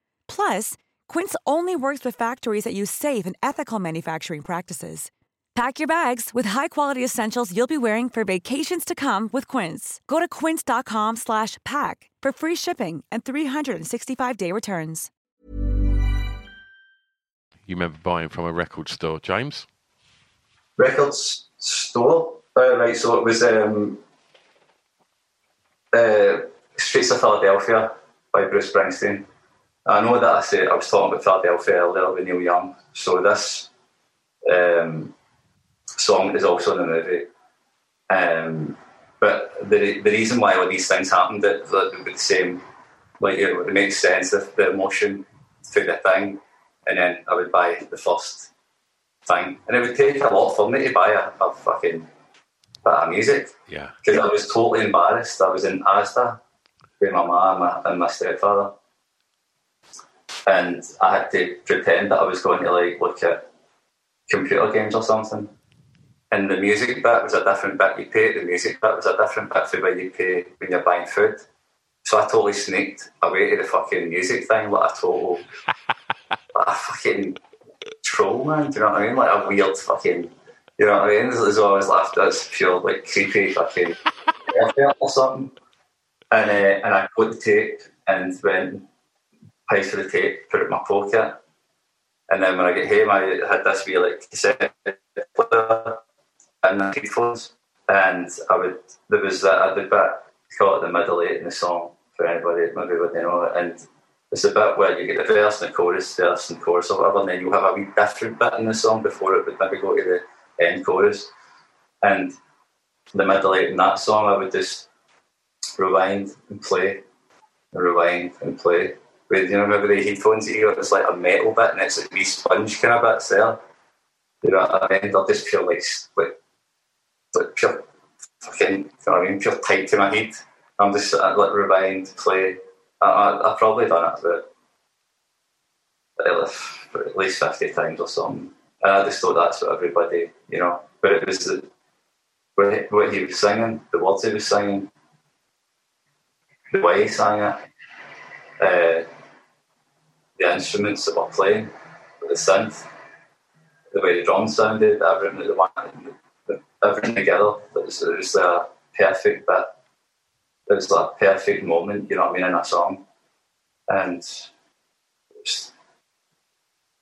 Plus, Quince only works with factories that use safe and ethical manufacturing practices. Pack your bags with high-quality essentials you'll be wearing for vacations to come with Quince. Go to quince.com/pack for free shipping and 365-day returns. You remember buying from a record store, James? Records store, uh, right? So it was um, uh, Streets of Philadelphia by Bruce Springsteen. I know that I said I was talking about Philadelphia earlier with Neil Young. So this um, song is also in the movie. Um, but the the reason why all these things happened that would be the same, like you know, it makes sense if the emotion to the thing, and then I would buy the first thing, and it would take a lot for me to buy a, a fucking bit of music. Yeah, because I was totally embarrassed. I was in Asda with my mum and my stepfather and I had to pretend that I was going to like look at computer games or something. And the music bit was a different bit you pay. The music bit was a different bit for when you pay when you're buying food. So I totally sneaked away to the fucking music thing like a total, like a fucking troll, man. Do you know what I mean? Like a weird fucking, you know what I mean? There's always laughed at it's pure like creepy fucking or something. And uh, and I put the tape and went paid for the tape, put it in my pocket. And then when I get home, I had this wee like cassette player and headphones. And I would, there was a, the bit, call it the middle eight in the song for anybody maybe would know it. And it's a bit where you get the verse and the chorus, verse and chorus or whatever, and then you have a wee different bit in the song before it would maybe go to the end chorus. And the middle eight in that song, I would just rewind and play, and rewind and play with you know maybe the headphones that you got, it's like a metal bit and it's like wee sponge kind of bits there. You know what I mean? They're just pure like, like, like pure fucking, you know what I mean? Pure tight to my head. I'm just uh, like rewind, play. I, I, have probably done it about at least 50 times or something. And I just thought that's what everybody, you know. But it was the, what he was singing, the words he was singing, the way he sang it. Uh, the instruments that were playing, the synth, the way the drums sounded, everything, the, everything together. It was, it was a perfect bit. It was like a perfect moment, you know what I mean, in a song. And,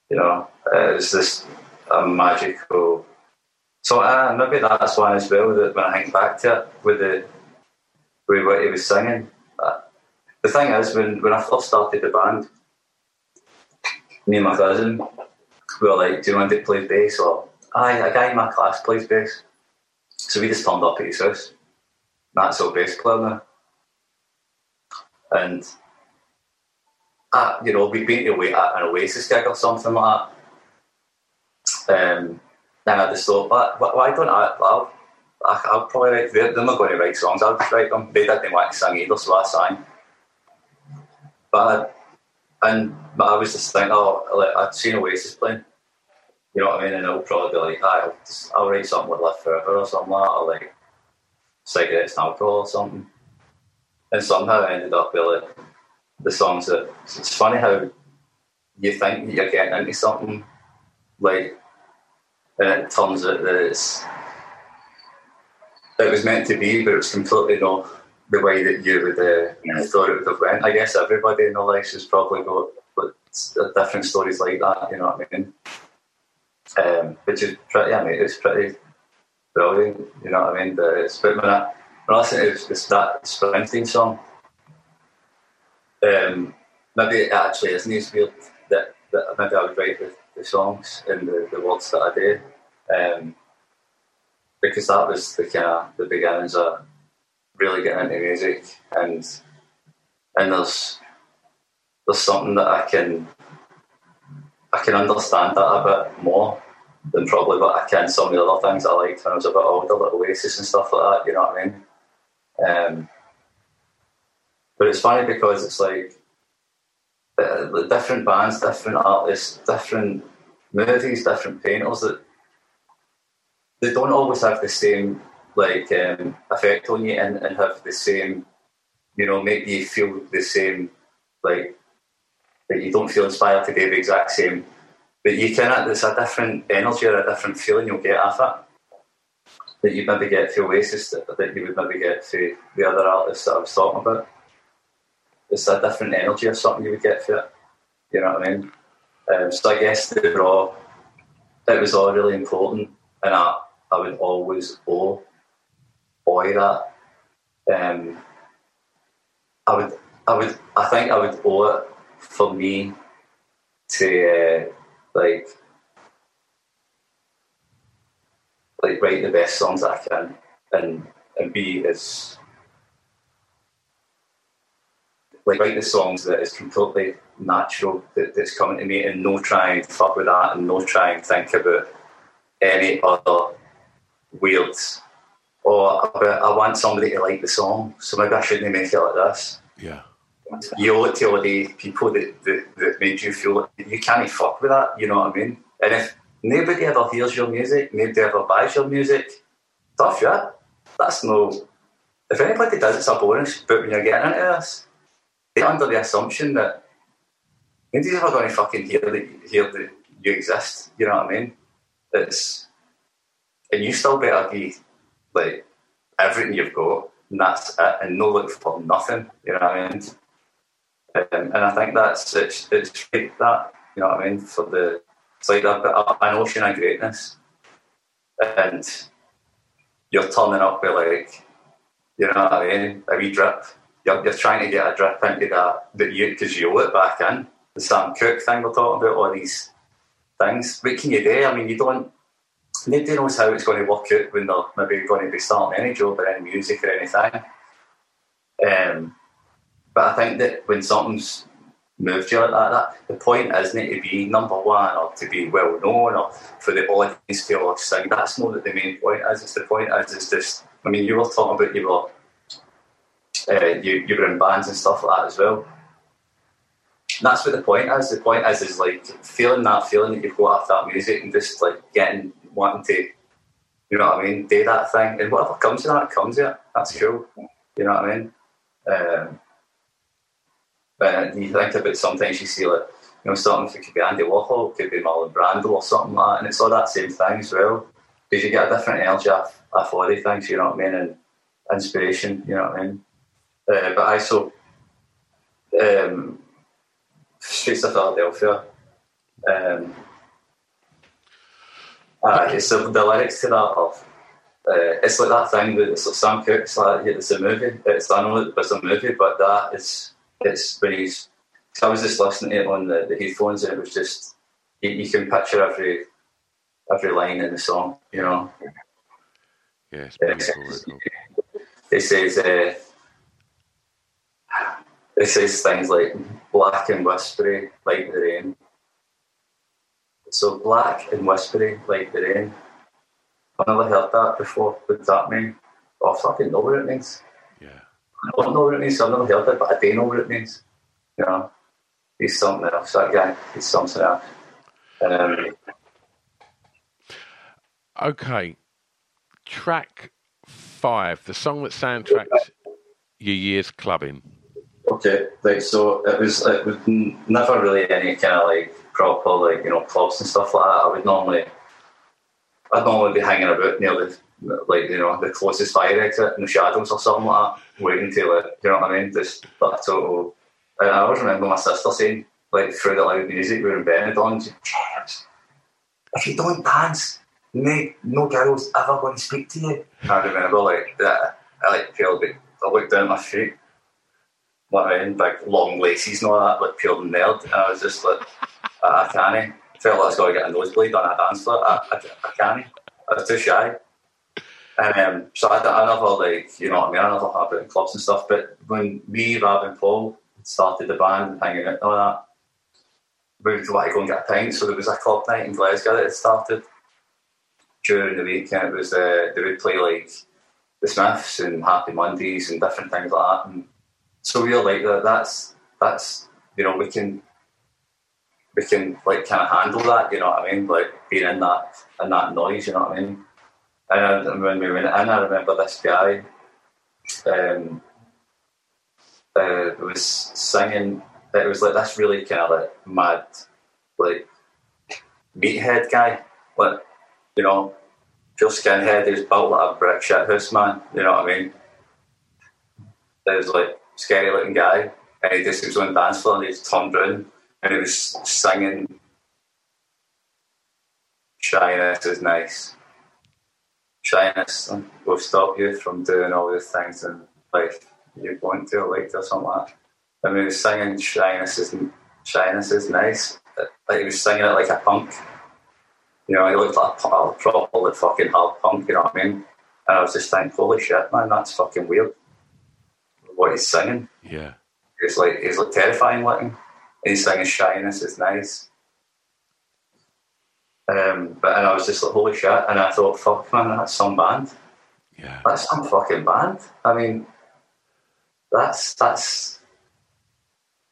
you know, it was this a magical. So uh, maybe that's one as well. That when I think back to it, with the with what he was singing, uh, the thing is, when, when I first started the band, me and my cousin we were like, do you want to play bass? Or, aye, a guy in my class plays bass. So we just turned up at his house. That's our bass player now. And, uh, you know, we've been to an Oasis gig or something like that. Um, then I just thought, why, why don't I, I'll, I'll probably write, they're, they're not going to write songs, I'll just write them. They didn't want to sing either, so I sang. But, and I was just thinking, oh, like, I'd seen Oasis playing. You know what I mean? And it'll probably be like, I'll, just, I'll write something with Live Forever or something like that, or like cigarettes and alcohol or something. And somehow I ended up with like the songs that it's funny how you think you're getting into something like and it turns out that it's it was meant to be, but it was completely not the way that you would uh, thought it would have went. I guess everybody in their lives has probably got different stories like that. You know what I mean? Um, which is pretty. I mean, it's pretty brilliant. You know what I mean? But it's but when I, when I listen to it's that Springsteen song, um, maybe it actually isn't as weird that, that maybe I would write the, the songs and the, the words that I did. Um, because that was the kind of the beginnings of really getting into music and and there's there's something that I can I can understand that a bit more than probably what I can some of the other things I liked when I was a bit older, like Oasis and stuff like that. You know what I mean? Um, but it's funny because it's like the different bands, different artists, different movies, different painters that they don't always have the same like um, effect on you and, and have the same, you know, make you feel the same, like that you don't feel inspired to do the exact same. But you can, there's a different energy or a different feeling you'll get off it that you maybe get for Oasis that, that you would maybe get through the other artists that I was talking about. It's a different energy or something you would get for it. You know what I mean? Um, so I guess the draw, it was all really important, and I, I would always owe, owe that. Um, I would, I would, I think I would owe it for me to uh, like like write the best songs I can and and be as like write the songs that is completely natural that, that's coming to me and no try and fuck with that and no try and think about any other weird or about I want somebody to like the song so maybe I shouldn't make it like this. Yeah you it to all the people that, that, that made you feel like you can't fuck with that, you know what I mean? And if nobody ever hears your music, nobody ever buys your music, tough shit. That's no. If anybody does, it's a bonus, but when you're getting into this, they're under the assumption that nobody's ever going to fucking hear that, hear that you exist, you know what I mean? It's. And you still better be like everything you've got, and that's it, and no look for nothing, you know what I mean? Um, and I think that's it's, it's that, you know what I mean? For the it's like a, an ocean of greatness, and you're turning up with like, you know what I mean? A wee drip. You're, you're trying to get a drip into that that you because you owe it back in. The Sam Cooke thing we're talking about, all these things. What can you do? I mean, you don't. Nobody knows how it's going to work out when they're maybe going to be starting any job or any music or anything. Um, but I think that when something's moved you like that, that the point isn't it to be number one or to be well known or for the audience to all sing. That's not the main point is. It's the point is it's just I mean you were talking about you were uh, you, you were in bands and stuff like that as well. That's what the point is. The point is is like feeling that feeling that you've got after that music and just like getting wanting to you know what I mean, do that thing and whatever comes to that comes to it. That's cool. You know what I mean? Um, but you think about sometimes you see like you know something it could be Andy Warhol, it could be Marlon Brando or something like that, and it's all that same thing as well. Because you get a different energy off, off all these things, you know what I mean, and inspiration, you know what I mean. Uh, but I saw um, Streets of Philadelphia. Um, uh, so the lyrics to that of uh, it's like that thing with it's like Sam Cooke. It's like yeah, it's a movie. It's I know it's a movie, but that is it's when he's. I was just listening to it on the, the headphones, and it was just you, you can picture every every line in the song, you know. Yeah, it's beautiful. It says, uh, it says things like black and whispery like the rain. So black and whispery like the rain. I've never heard that before. What does that mean? Oh, I fucking know what it means. I don't know what it means. I've never heard it, but I do know what it means. You know, he's something else. That guy, he's something else. Um, okay, track five, the song that soundtracks your year's clubbing. Okay, right. So it was it was never really any kind of like proper like you know clubs and stuff like that. I would normally I'd normally be hanging about near the like you know the closest fire exit in the shadows or something like that, waiting till it. You know what I mean? Just that total. Uh, I always remember my sister saying like through the loud music we were in Benidorm, James, if you don't dance, no, no girl's ever going to speak to you. I remember like that. I like feel bit. I looked down my feet, what I mean, big long laces and all that, like pure nerd. And I was just like, I, I can't. Felt like I was going to get a nosebleed on a dance floor. I, I, I can't. I was too shy. Um, so I, I never like, you know what I mean, I never it in clubs and stuff. But when me, Rob and Paul started the band and hanging out and all that, we like to go and get a pint. So there was a club night in Glasgow that had started during the week, and it was uh, they would play like the Smiths and Happy Mondays and different things like that. And so we were like that. That's that's you know we can we can like kind of handle that. You know what I mean? Like being in that in that noise. You know what I mean? And, and when we went in, I remember this guy um, uh, was singing. It was like this really kind of like mad, like meathead guy. Like you know, pure skinhead. He was built like a brick shit house man. You know what I mean? He was like scary looking guy, and he just was on dance floor and he just turned around and he was singing. Shyness is nice. Shyness will stop you from doing all the things in life you want to or like or something like that. I mean, he was singing shyness is shyness is nice. Like he was singing it like a punk. You know, he looked like a, a proper fucking hard punk, you know what I mean? And I was just thinking, holy shit, man, that's fucking weird. What he's singing. Yeah. It's like, he's like terrifying looking. And he's singing Shyness is nice. Um, but and I was just like, holy shit. And I thought, fuck, man, that's some band. Yeah. That's some fucking band. I mean, that's, that's,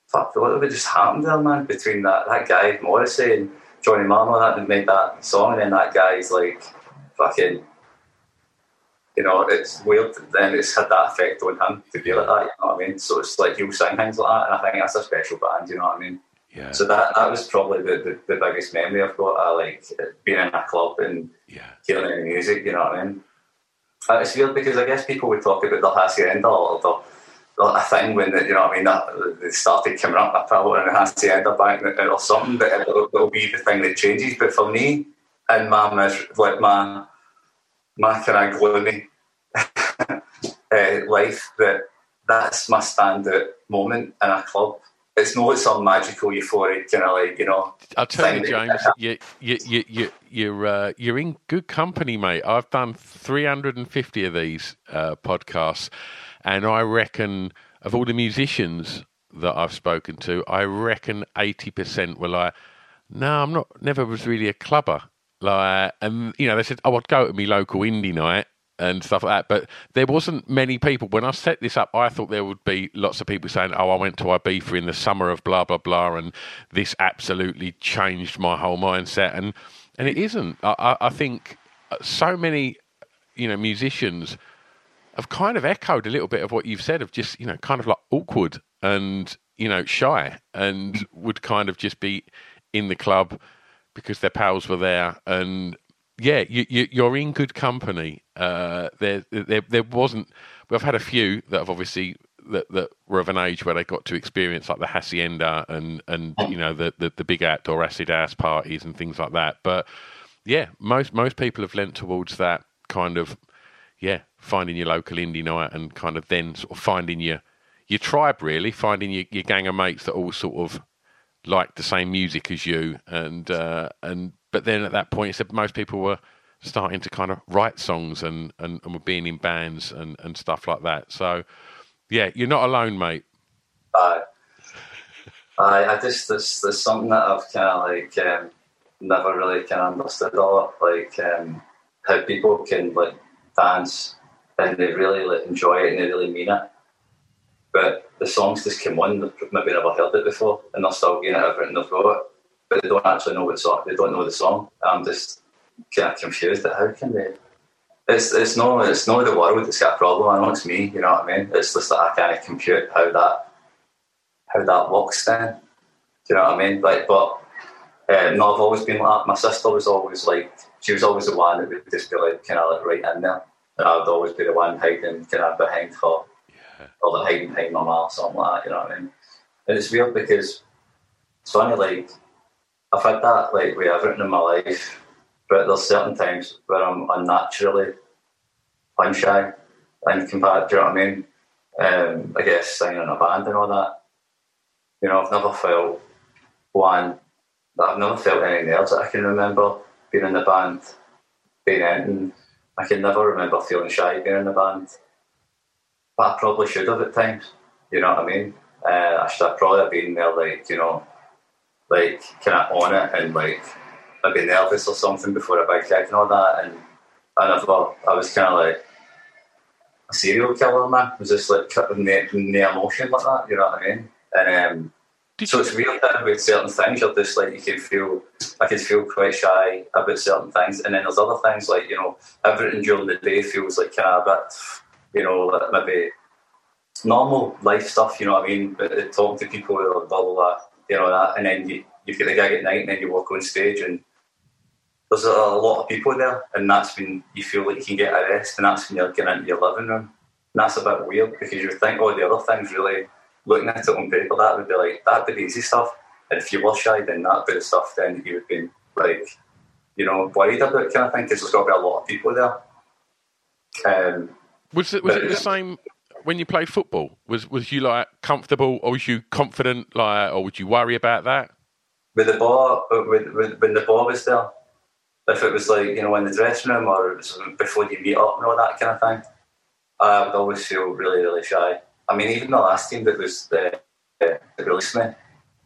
fuck, what would just happened there, man, between that, that guy, Morrissey, and Johnny Marr that made that song, and then that guy's like fucking, you know, it's weird. Then it's had that effect on him to be like that. You know what I mean? So it's like he'll sing things like that, and I think that's a special band. You know what I mean? Yeah. So that that was probably the, the, the biggest memory I've got. I like being in a club and yeah. hearing the music. You know what I mean? It's weird because I guess people would talk about the hacienda or the a thing when the, you know what I mean that they started coming up with pilot and it has to end up back or something but it'll, it'll, be the thing that changes but for me and my like my my kind of gloomy uh, life that that's my standout moment in a club it's not some magical euphoric kind of like you know. I'll tell you, James, you you you you you're uh, you're in good company, mate. I've done 350 of these uh, podcasts, and I reckon of all the musicians that I've spoken to, I reckon 80% were like, "No, I'm not. Never was really a clubber." Like, and you know, they said, "Oh, I'd go to my local indie night." And stuff like that. But there wasn't many people. When I set this up, I thought there would be lots of people saying, "Oh, I went to Ibiza in the summer of blah blah blah," and this absolutely changed my whole mindset. And and it isn't. I, I think uh, so many, you know, musicians have kind of echoed a little bit of what you've said of just you know, kind of like awkward and you know, shy, and would kind of just be in the club because their pals were there and yeah, you, are in good company. Uh, there, there, there wasn't. We've had a few that have obviously that, that were of an age where they got to experience like the hacienda and and you know the the, the big outdoor acid ass parties and things like that. But yeah, most most people have lent towards that kind of yeah, finding your local indie night and kind of then sort of finding your your tribe really, finding your, your gang of mates that all sort of like the same music as you, and uh, and but then at that point, said most people were starting to kind of write songs and, and, and were being in bands and, and stuff like that. So, yeah, you're not alone, mate. Aye. Aye, I just, there's, there's something that I've kind of like um, never really kind of understood a lot, like um, how people can like dance and they really like, enjoy it and they really mean it. But the songs just come on, they've maybe never heard it before and they're still getting it everything they've got it, but they don't actually know what song, they don't know the song. I'm just kind of confused at how can they. It's it's no it's not the world that's got a problem. I know it's me. You know what I mean? It's just that I can't compute how that how that works. Then, do you know what I mean? Like, but um, no, I've always been like that. My sister was always like she was always the one that would just be like kind of like right in there, and I would always be the one hiding kind of behind her. Or the hiding behind my mom, something like that. You know what I mean? And it's weird because it's funny. Like I've had that like with everything in my life but there's certain times where I'm unnaturally I'm shy and compared, do you know what I mean? Um, I guess singing in a band and all that. You know, I've never felt one, I've never felt any nerves that I can remember being in the band, being in. I can never remember feeling shy being in the band. But I probably should have at times, you know what I mean? Uh, I should have probably have been there, like, you know, like kind of on it and like I'd be nervous or something before a big gig and all that. And I never, I was kind of like a serial killer, man. It was just like no, no emotion like that, you know what I mean? And um, so it's weird that with certain things, you're just like, you can feel, I can feel quite shy about certain things. And then there's other things like, you know, everything during the day feels like kind of a bit, you know, maybe normal life stuff, you know what I mean? But talking to people blah, blah, blah, you know, that. And then you, you get the gig at night and then you walk on stage and there's a, lot of people there, and that's when you feel like you can get a rest, and that's when you're getting into your living room. And that's a bit weird because you think oh, the other things really, looking at it on paper, that would be like, that'd be the easy stuff. And if you were shy, then that'd be the stuff then you would be like, you know, worried about kind of thing because there's got to be a lot of people there. Um, was it was it the same when you played football? Was was you like comfortable, or was you confident, like, or would you worry about that? With the ball, with, with, when the ball was there, if it was like, you know, in the dressing room or it was before you meet up and all that kind of thing, I would always feel really, really shy. I mean, even the last team that was the, uh, that released me,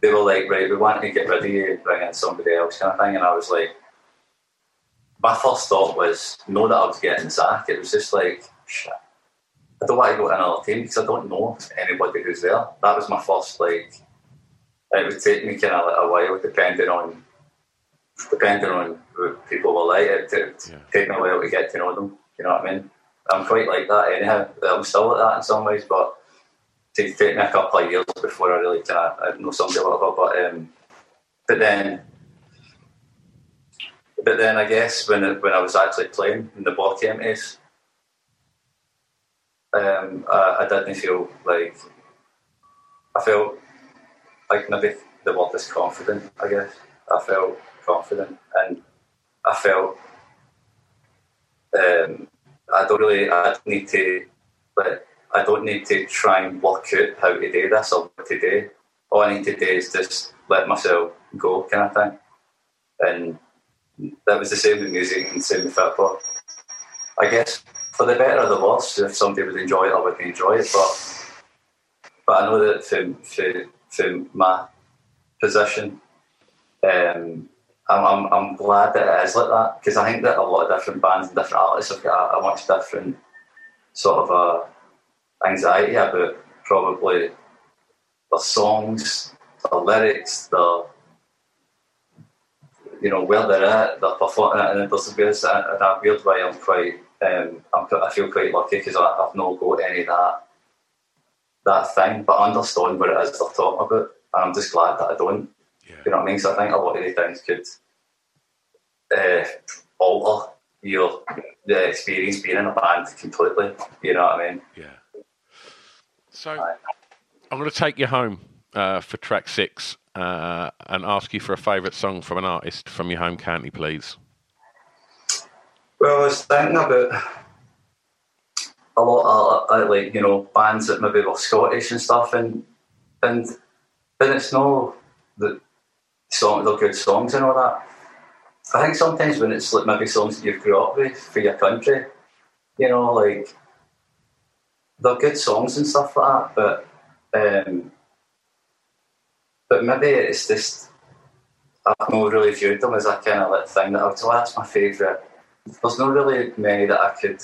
they were like, right, we want to get rid of you, bring in somebody else kind of thing. And I was like, my first thought was, know that I was getting sacked. It was just like. I don't want to go to another team because I don't know anybody who's there. That was my first, like, it would take me kind of like a while depending on depending on who people were like, it, it yeah. taking a while to get to know them. You know what I mean? I'm quite like that anyhow. I'm still like that in some ways, but it take me a couple of years before I really kind of know somebody or whatever. But um, but then, but then I guess when when I was actually playing in the Block Empties, um, I, I didn't feel like I felt like maybe the word is confident. I guess I felt confident, and I felt um, I don't really I need to but I don't need to try and work out how to do this or what to do. All I need to do is just let myself go, kind of thing. And that was the same with music and same with football. I guess for the better or the worse, if somebody would enjoy it, I would enjoy it. But but I know that from from, from my position, um, I'm, I'm, I'm glad that it is like that because I think that a lot of different bands and different artists have got a, a much different sort of uh, anxiety about probably the songs, the lyrics, the you know where they're at, the performing, and there's various in that weird way. I'm quite, um, I'm, I feel quite lucky because I've not got any of that that thing, but I understand what it is they're talking about, and I'm just glad that I don't. Yeah. You know what I mean? So I think a lot of these things could uh, alter your the experience being in a band completely. You know what I mean? Yeah. So I'm going to take you home uh, for track six uh, and ask you for a favourite song from an artist from your home county, please. Well, I was thinking about a lot of uh, like you know bands that maybe were Scottish and stuff, and and then it's no the song, they're good songs and all that. I think sometimes when it's like maybe songs that you've grew up with for your country, you know, like they're good songs and stuff like that, but um, but maybe it's just I've not really viewed them as a kind of like thing that I would say, that's my favourite. There's not really many that I could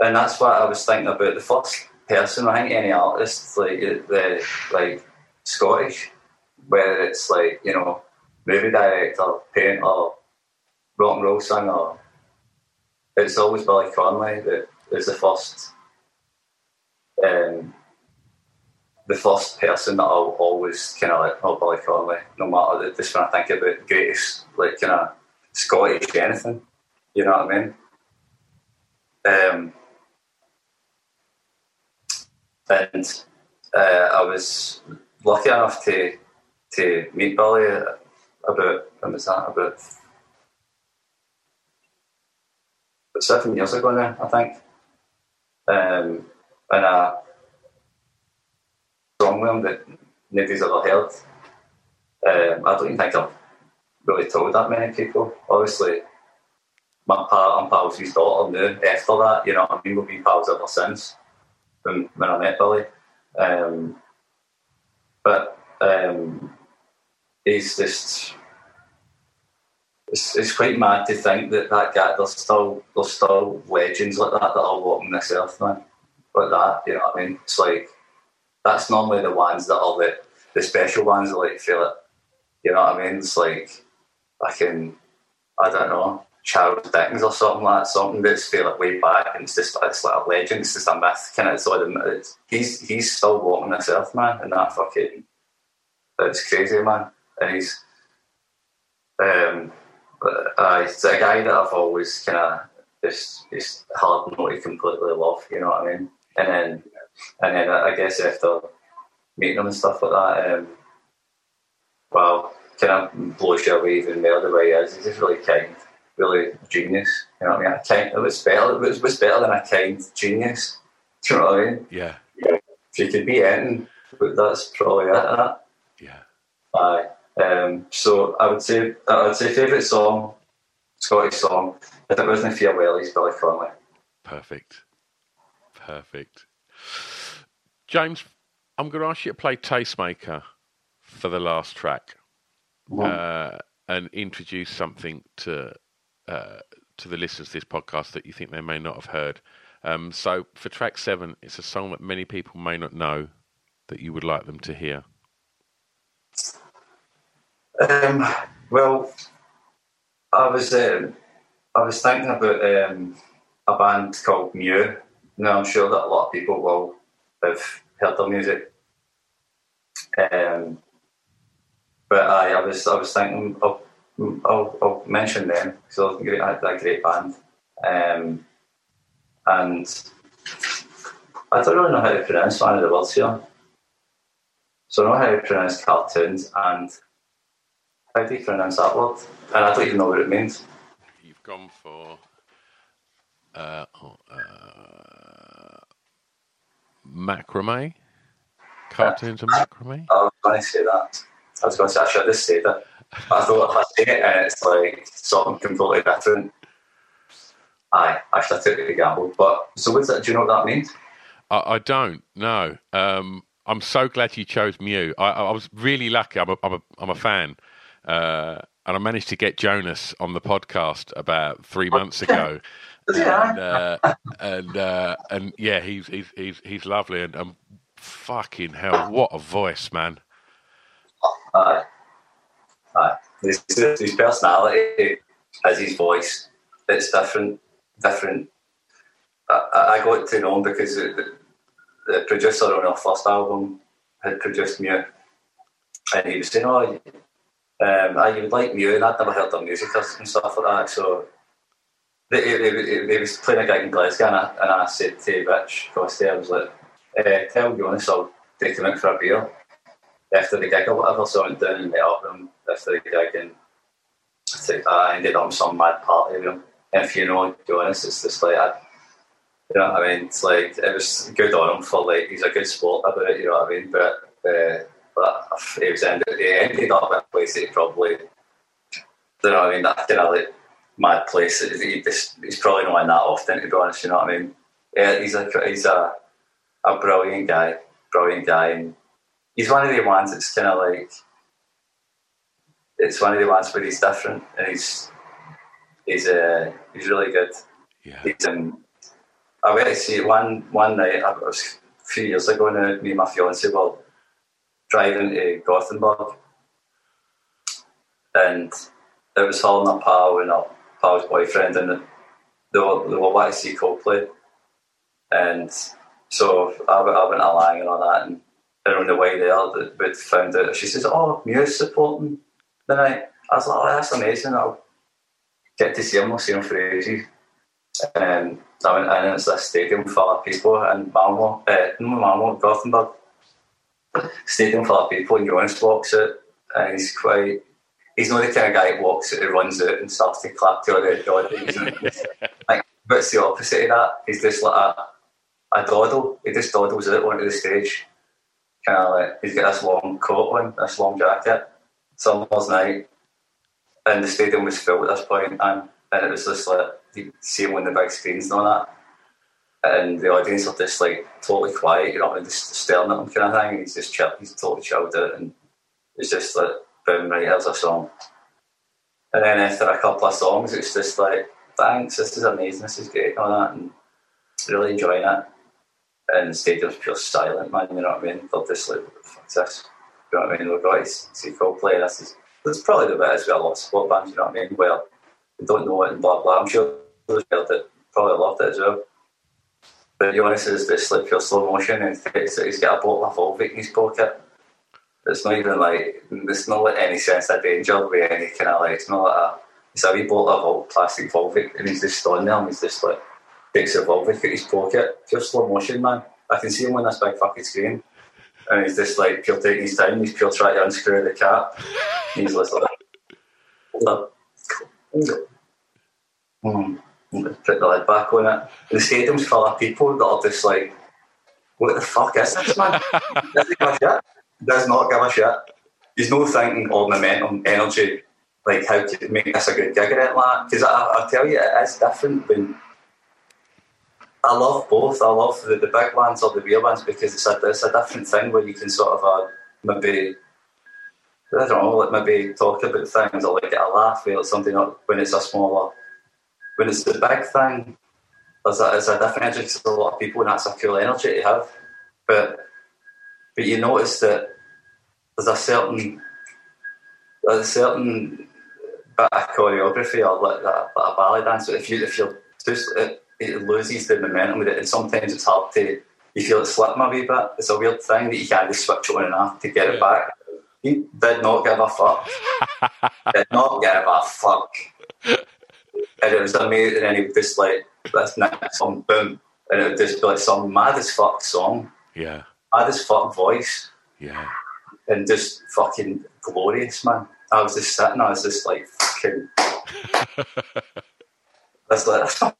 and that's what I was thinking about. The first person, I think any artist, like the like Scottish, whether it's like you know movie director, painter, rock and roll singer, it's always Billy Connolly that is the first. Um, the first person that I'll always kind of like, oh, Billy Connolly, no matter just when I think about greatest, like kind of Scottish anything, you know what I mean? Um, and uh, I was lucky enough to to meet Billy about when was that about seven years ago now, I think. Um, and a song with him that nobody's ever heard. Um, I don't even think I've really told that many people. Obviously, my pa, I'm pals his daughter now after that, you know I mean? We've been pals ever since when, when I met Billy. Um, but um, he's just. It's, it's quite mad to think that that guy there's still there's still legends like that that are walking this earth, man. Like that, you know what I mean? It's like that's normally the ones that are the the special ones that like feel it. You know what I mean? It's like I can I don't know. Charles Dickens or something like that, something that's feel like way back and it's just it's like a legend, it's just a myth kind of so it's, he's he's still walking this earth man and that fucking it's crazy man. And he's um uh, it's a guy that I've always kind of just just hard not to completely love, you know what I mean? And then and then I guess after meeting him and stuff like that, um, well, kind of blows you away even more the way he is. He's just really kind really genius. You know what I mean? A kind, it was better. It was, was better than a kind genius. Do you know what I mean? Yeah. yeah. If you could be anything, but that's probably it. That. Yeah. Aye. Um, so I would say I would say favourite song, Scottish song. If it wasn't for Wellies Billy Connolly. Perfect. Perfect. James, I'm going to ask you to play Tastemaker for the last track uh, and introduce something to uh, to the listeners of this podcast that you think they may not have heard. Um, so for track seven, it's a song that many people may not know that you would like them to hear. Um, well, I was um, I was thinking about um, a band called Mew. Now I'm sure that a lot of people will have heard their music. Um, but I, I was I was thinking of I'll, I'll mention them because they're great, a great band. Um, and I don't really know how to pronounce one of the words here. So I know how to pronounce cartoons and how do you pronounce that word? And I don't even know what it means. You've gone for uh, oh, uh, macrame? Cartoons and macrame? I was going to say that. I was going to say, I should have said that. I thought if I say it and it's like something completely different, aye, I should have took the gamble. But so what's that? Do you know what that means? I, I don't. No. Um, I'm so glad you chose Mew. I, I was really lucky. I'm a, I'm a, I'm a fan. Uh, and I managed to get Jonas on the podcast about three months ago. and uh, and uh, and yeah, he's he's he's he's lovely and um, fucking hell, what a voice, man! Aye, aye. His, his personality as his voice. It's different. Different. I, I got to know him because the, the producer on our first album had produced Mew, and he was saying, "Oh, um, I would like Mew," and I'd never heard their music and stuff like that. So they, they, they, they was playing a gig in Glasgow, and I, and I said to Rich Costey, I was like, eh, "Tell Jonas I'll take him out for a beer." After the gig or whatever, so I went down and met up with him after the gig and I ended up some mad party. And if you know Jonas, it's just like I, You know what I mean? It's like it was good on him for like he's a good sport about it. You know what I mean? But uh, but he was ended, he ended up in a place that he probably. You know what I mean? That kind of like mad place. He, he's probably not in that often, to be honest. You know what I mean? Yeah, he's a he's a a brilliant guy, brilliant guy, and he's one of the ones that's kind of like it's one of the ones where he's different and he's he's uh, he's really good. Yeah. He's, um, I went to see one one night. I was a few years ago, and me and my fiance were driving to Gothenburg, and it was her and her pal and her pal's boyfriend, and they were they were wanting to see Coldplay, and so I, went- I went along and all that, and, on the way there, we found out. She says, "Oh, Mew's supporting the night." I was like, "Oh, that's amazing! I'll get to see him. I've seen him for ages." And I went in, and it's a stadium full of people in Malmo, uh, no Malmo, Gothenburg. Stadium full of people, and Jonas walks out, and he's quite. He's not the kind of guy that walks out, and runs out and starts to clap to all the the audience. like, but it's the opposite of that. He's just like a, a doddle. He just dawdles out onto the stage. Kind of like he's got this long coat on, this long jacket. Summer's night, and the stadium was filled at this point, and and it was just like you see him on the big screens and all that. And the audience are just like totally quiet, you know, just staring at him kind of thing. And he's just chill, he's totally chilled out, and it's just like, boom, right, here's a song. And then after a couple of songs, it's just like, thanks, this is amazing, this is great, and all that, and really enjoying it. And the stadium's pure silent, man, you know what I mean? They're just like, fuck's this? You know what I mean? We've got to see Coldplay, this is, that's probably the best well, a lot of sport bands, you know what I mean? Where they don't know it and blah blah. I'm sure those felt it, probably loved it as well. But Jonas is just like pure slow motion and that he's got a bottle of Volvic in his pocket. It's not even like there's not like any sense of danger with any kind of like it's not like a it's a wee bottle of Vol- plastic Volvic and he's just standing there and he's just like takes a Volvic out his pocket. Pure slow motion, man. I can see him on this big fucking screen. And he's just like pure taking his time, he's pure trying to unscrew the cap. he's just like Look. Mm. Put the lid back on it. The stadium's full of people that are just like, what the fuck is this, man? Doesn't give a shit. Does not give a shit. He's no thinking or momentum, energy, like how to make this a good gig or that. Because I, I tell you, it is different when. I love both. I love the, the big ones or the beer ones because it's a, it's a different thing where you can sort of uh, maybe I don't know, like maybe talk about things or like get a laugh or something when it's a smaller. When it's the big thing, there's a, it's a different energy because a lot of people and that's a cool energy to have. But but you notice that there's a certain there's a certain bit of choreography or like, like, like a ballet dance. If you if you're it, it loses the momentum with it, and sometimes it's hard to you feel it slipping a wee bit. It's a weird thing that you can't just switch it on and off to get it back. He did not give a fuck. did not give a fuck. And it was amazing. And then he just like, this next song, boom. And it would just be like some mad as fuck song, Yeah. mad as fuck voice, Yeah. and just fucking glorious, man. I was just sitting, I was just like, fucking. That's like, that's not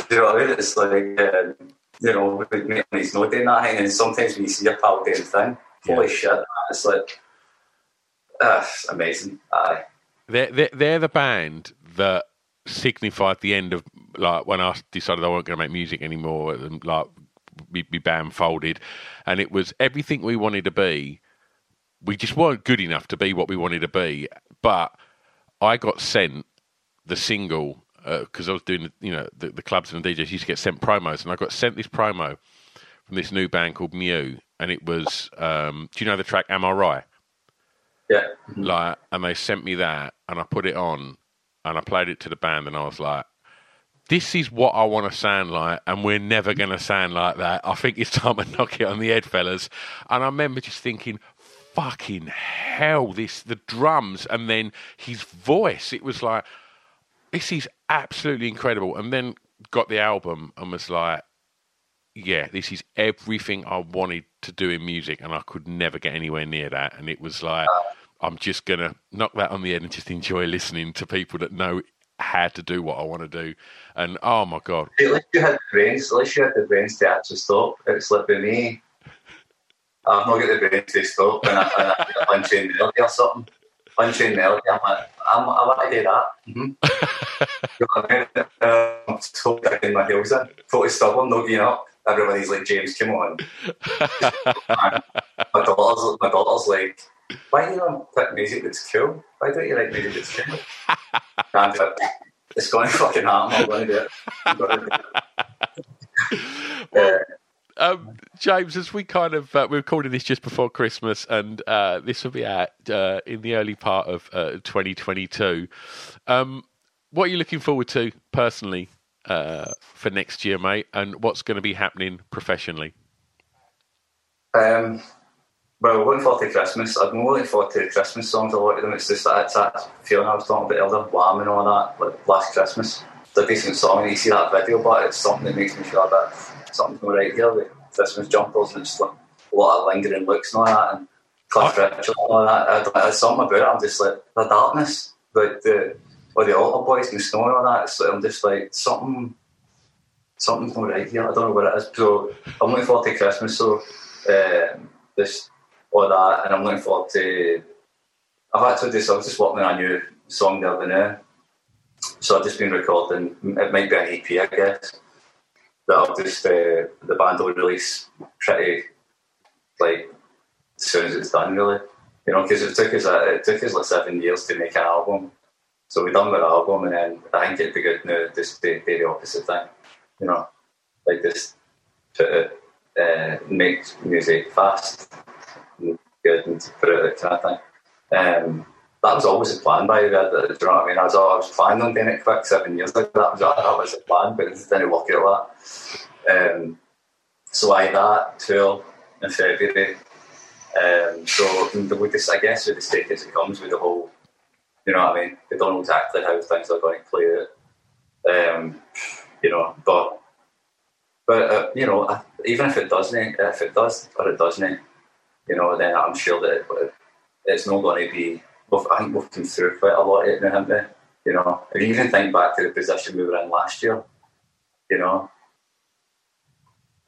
fun. You know what I mean? It's like, um, you know, me, he's not doing that thing. And sometimes when you see your pal doing the thing, holy shit, man, it's like, uh, it's amazing. Aye. They're, they're, they're the band that signified the end of like when I decided I wasn't going to make music anymore and like my, my band folded and it was everything we wanted to be we just weren't good enough to be what we wanted to be but I got sent the single because I was doing you know the, the clubs and the DJs used to get sent promos and I got sent this promo from this new band called Mew and it was um, do you know the track Am I Wry? Yeah. like and they sent me that and I put it on and I played it to the band and I was like this is what I want to sound like and we're never going to sound like that. I think it's time to knock it on the head fellas. And I remember just thinking fucking hell this the drums and then his voice. It was like this is absolutely incredible and then got the album and was like yeah, this is everything I wanted to do in music, and I could never get anywhere near that. And it was like, I'm just gonna knock that on the head and just enjoy listening to people that know how to do what I want to do. And oh my god, At least you had the brains. At least you had the brains to actually stop. It's like me. I've not got the brains to stop, and I, and I get a unchained melody or something. Unchained melody. I'm like, I'm, I want to do that. Mm-hmm. you know I mean? So digging my heels in. Totally stubborn, not getting up. Everybody's like, James, come on. my daughter's, my daughter's like, why do you not music that's cool? Why don't you like music that's cool? and, uh, it's going to fucking happen. I'm going to do it. I'm going to do it. Uh, um, James, as we kind of uh, we're recording this just before Christmas, and uh, this will be out uh, in the early part of uh, 2022. Um, what are you looking forward to personally uh, for next year, mate? And what's going to be happening professionally? Um, well, looking forward to Christmas. I've been looking forward to Christmas songs. A lot of them. It's just that, it's that feeling I was talking about earlier, Wham and all that. Like last Christmas, it's a decent song. And you see that video, but it's something that makes me feel a bit something's not right here. The Christmas jumpers and just like a lot of lingering looks and all that, and Cliff Richard and all that. I, I, there's something about it. I'm just like the darkness, like the or the altar boys and snow and all that. Like, I'm just like something. Something's not right here. I don't know what it is. So I'm looking forward to Christmas. So um, this all that, and I'm looking forward to. I've actually just I was just working on a new song the other now, so I've just been recording. It might be an EP, I guess. That I'll just uh, the band will release pretty like as soon as it's done, really. You know, because it took us uh, it took us like seven years to make an album. So we done with the album, and then I think it'd be good now just to do the opposite thing. You know, like just it, uh, make music fast and good and to put it out kind of thing. Um, that was always a plan by the way. Do you know what I mean? I was, I was planning on doing it quick seven years ago. That was, that was a plan, but it didn't work out that. Um, so I had that tour in February. Um, so we just, I guess with take it as it comes with the whole, you know what I mean? We don't know exactly how things are going to play out. Um, you know, but but uh, you know, even if it doesn't, if it does or it doesn't, you know, then I'm sure that it, it's not going to be. I think we've come through quite a lot of it now, haven't we? You know, if you even think back to the position we were in last year, you know,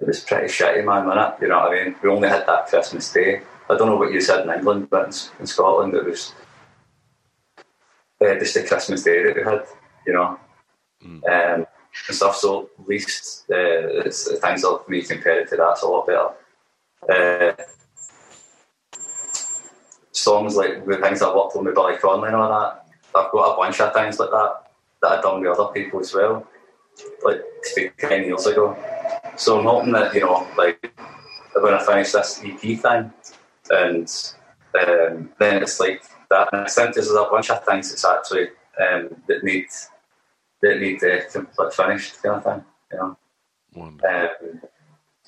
it was pretty shitty, man, wasn't it? You know what I mean? We only had that Christmas Day. I don't know what you said in England, but in, Scotland it was uh, just the Christmas Day that we had, you know, mm. um, and stuff. So at least uh, it's, things are me compared to that, it's a lot better. Uh, songs like the things I worked on with Billy Connolly and all that. I've got a bunch of things like that that I've done with other people as well, like ten years ago. So I'm hoping that you know, like when I finish this EP thing, and um, then it's like that. And I think there's a bunch of things that's actually um, that need that need to complete finished kind of thing, you know. Um,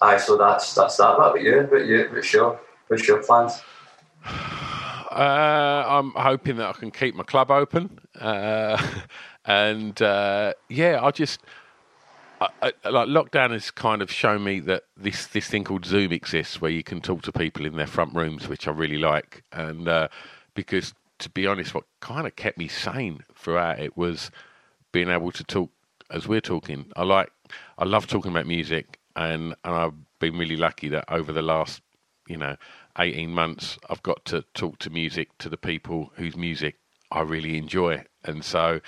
aye, so that's that's that. What about you? What you? What's your what's your plans? Uh, I'm hoping that I can keep my club open, uh, and uh, yeah, I just I, I, like lockdown has kind of shown me that this this thing called Zoom exists, where you can talk to people in their front rooms, which I really like, and uh, because to be honest, what kind of kept me sane throughout it was being able to talk as we're talking. I like I love talking about music, and and I've been really lucky that over the last you know 18 months, I've got to talk to music to the people whose music I really enjoy. And so,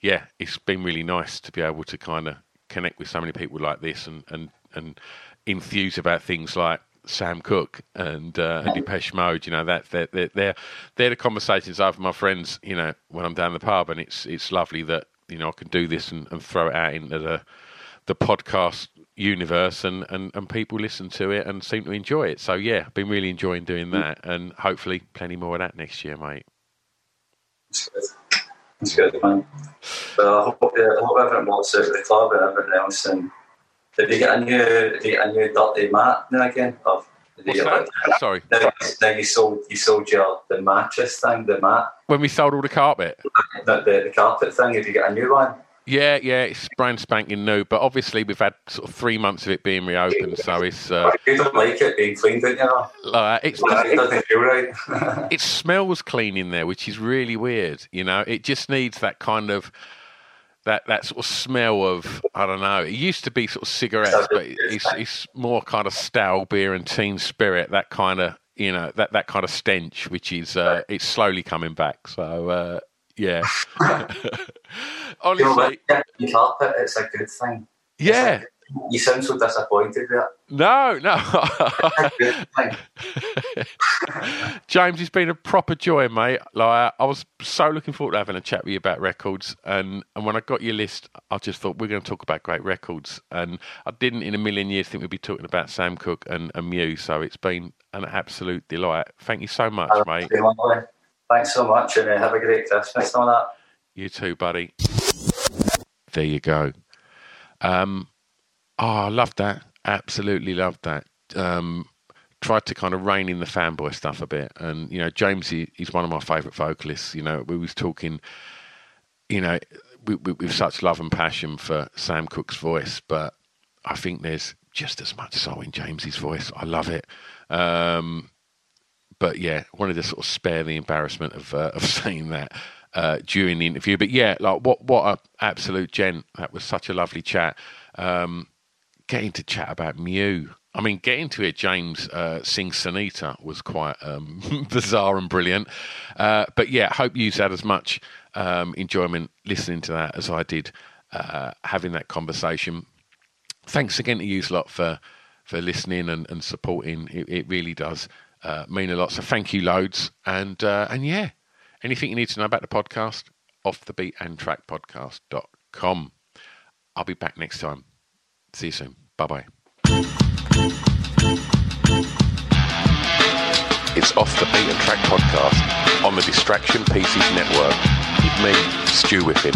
yeah, it's been really nice to be able to kind of connect with so many people like this and, and, and enthuse about things like Sam Cooke and, uh, and Depeche Mode. You know, that they're, they're, they're, the conversations I have with my friends, you know, when I'm down the pub. And it's, it's lovely that, you know, I can do this and, and throw it out into the, the podcast universe and, and, and people listen to it and seem to enjoy it. So yeah, I've been really enjoying doing mm. that and hopefully plenty more of that next year, mate. That's good. That's good, man. Well, I hope, uh, I hope everyone works out with the club and everything else. And did you get a new, did you get a new dirty mat now again? Or? Like, Sorry. Now, now, you sold you sold your the mattress thing, the mat. When we sold all the carpet. The, the, the carpet thing. Have you got a new one? Yeah, yeah, it's brand spanking new, but obviously we've had sort of three months of it being reopened, so it's. Uh, you don't like it being clean, don't you? Uh, it's, it doesn't feel right. it smells clean in there, which is really weird. You know, it just needs that kind of. that that sort of smell of I don't know. It used to be sort of cigarettes, but it's it's more kind of stale beer and teen spirit. That kind of you know that that kind of stench, which is uh, it's slowly coming back. So uh, yeah, honestly, you know, carpet, it's a good thing. Yeah, you sound so disappointed with it. No, no. James, it's been a proper joy, mate. Like I was so looking forward to having a chat with you about records, and and when I got your list, I just thought we're going to talk about great records, and I didn't in a million years think we'd be talking about Sam Cooke and, and Mew. So it's been an absolute delight. Thank you so much, uh, mate. Thanks so much, and uh, have a great Christmas on that. You too, buddy. There you go. Um, Oh, I loved that. Absolutely loved that. Um, tried to kind of rein in the fanboy stuff a bit. And, you know, James, he, he's one of my favourite vocalists. You know, we was talking, you know, with, with such love and passion for Sam Cooke's voice, but I think there's just as much soul in James's voice. I love it. Um, but yeah, wanted to sort of spare the embarrassment of uh, of saying that uh, during the interview. But yeah, like what what a absolute gent. That was such a lovely chat. Um, getting to chat about Mew. I mean, getting to hear James uh, sing Sinitta was quite um, bizarre and brilliant. Uh, but yeah, hope you've had as much um, enjoyment listening to that as I did uh, having that conversation. Thanks again to you lot for for listening and, and supporting. It, it, really does uh, mean a lot. So thank you loads. And uh, and yeah, anything you need to know about the podcast, off the beaten track podcast.com. I'll be back next time. See you soon. Bye bye. It's Off the Beaten Track podcast on the Distraction Pieces Network with me, Stu Whiffen.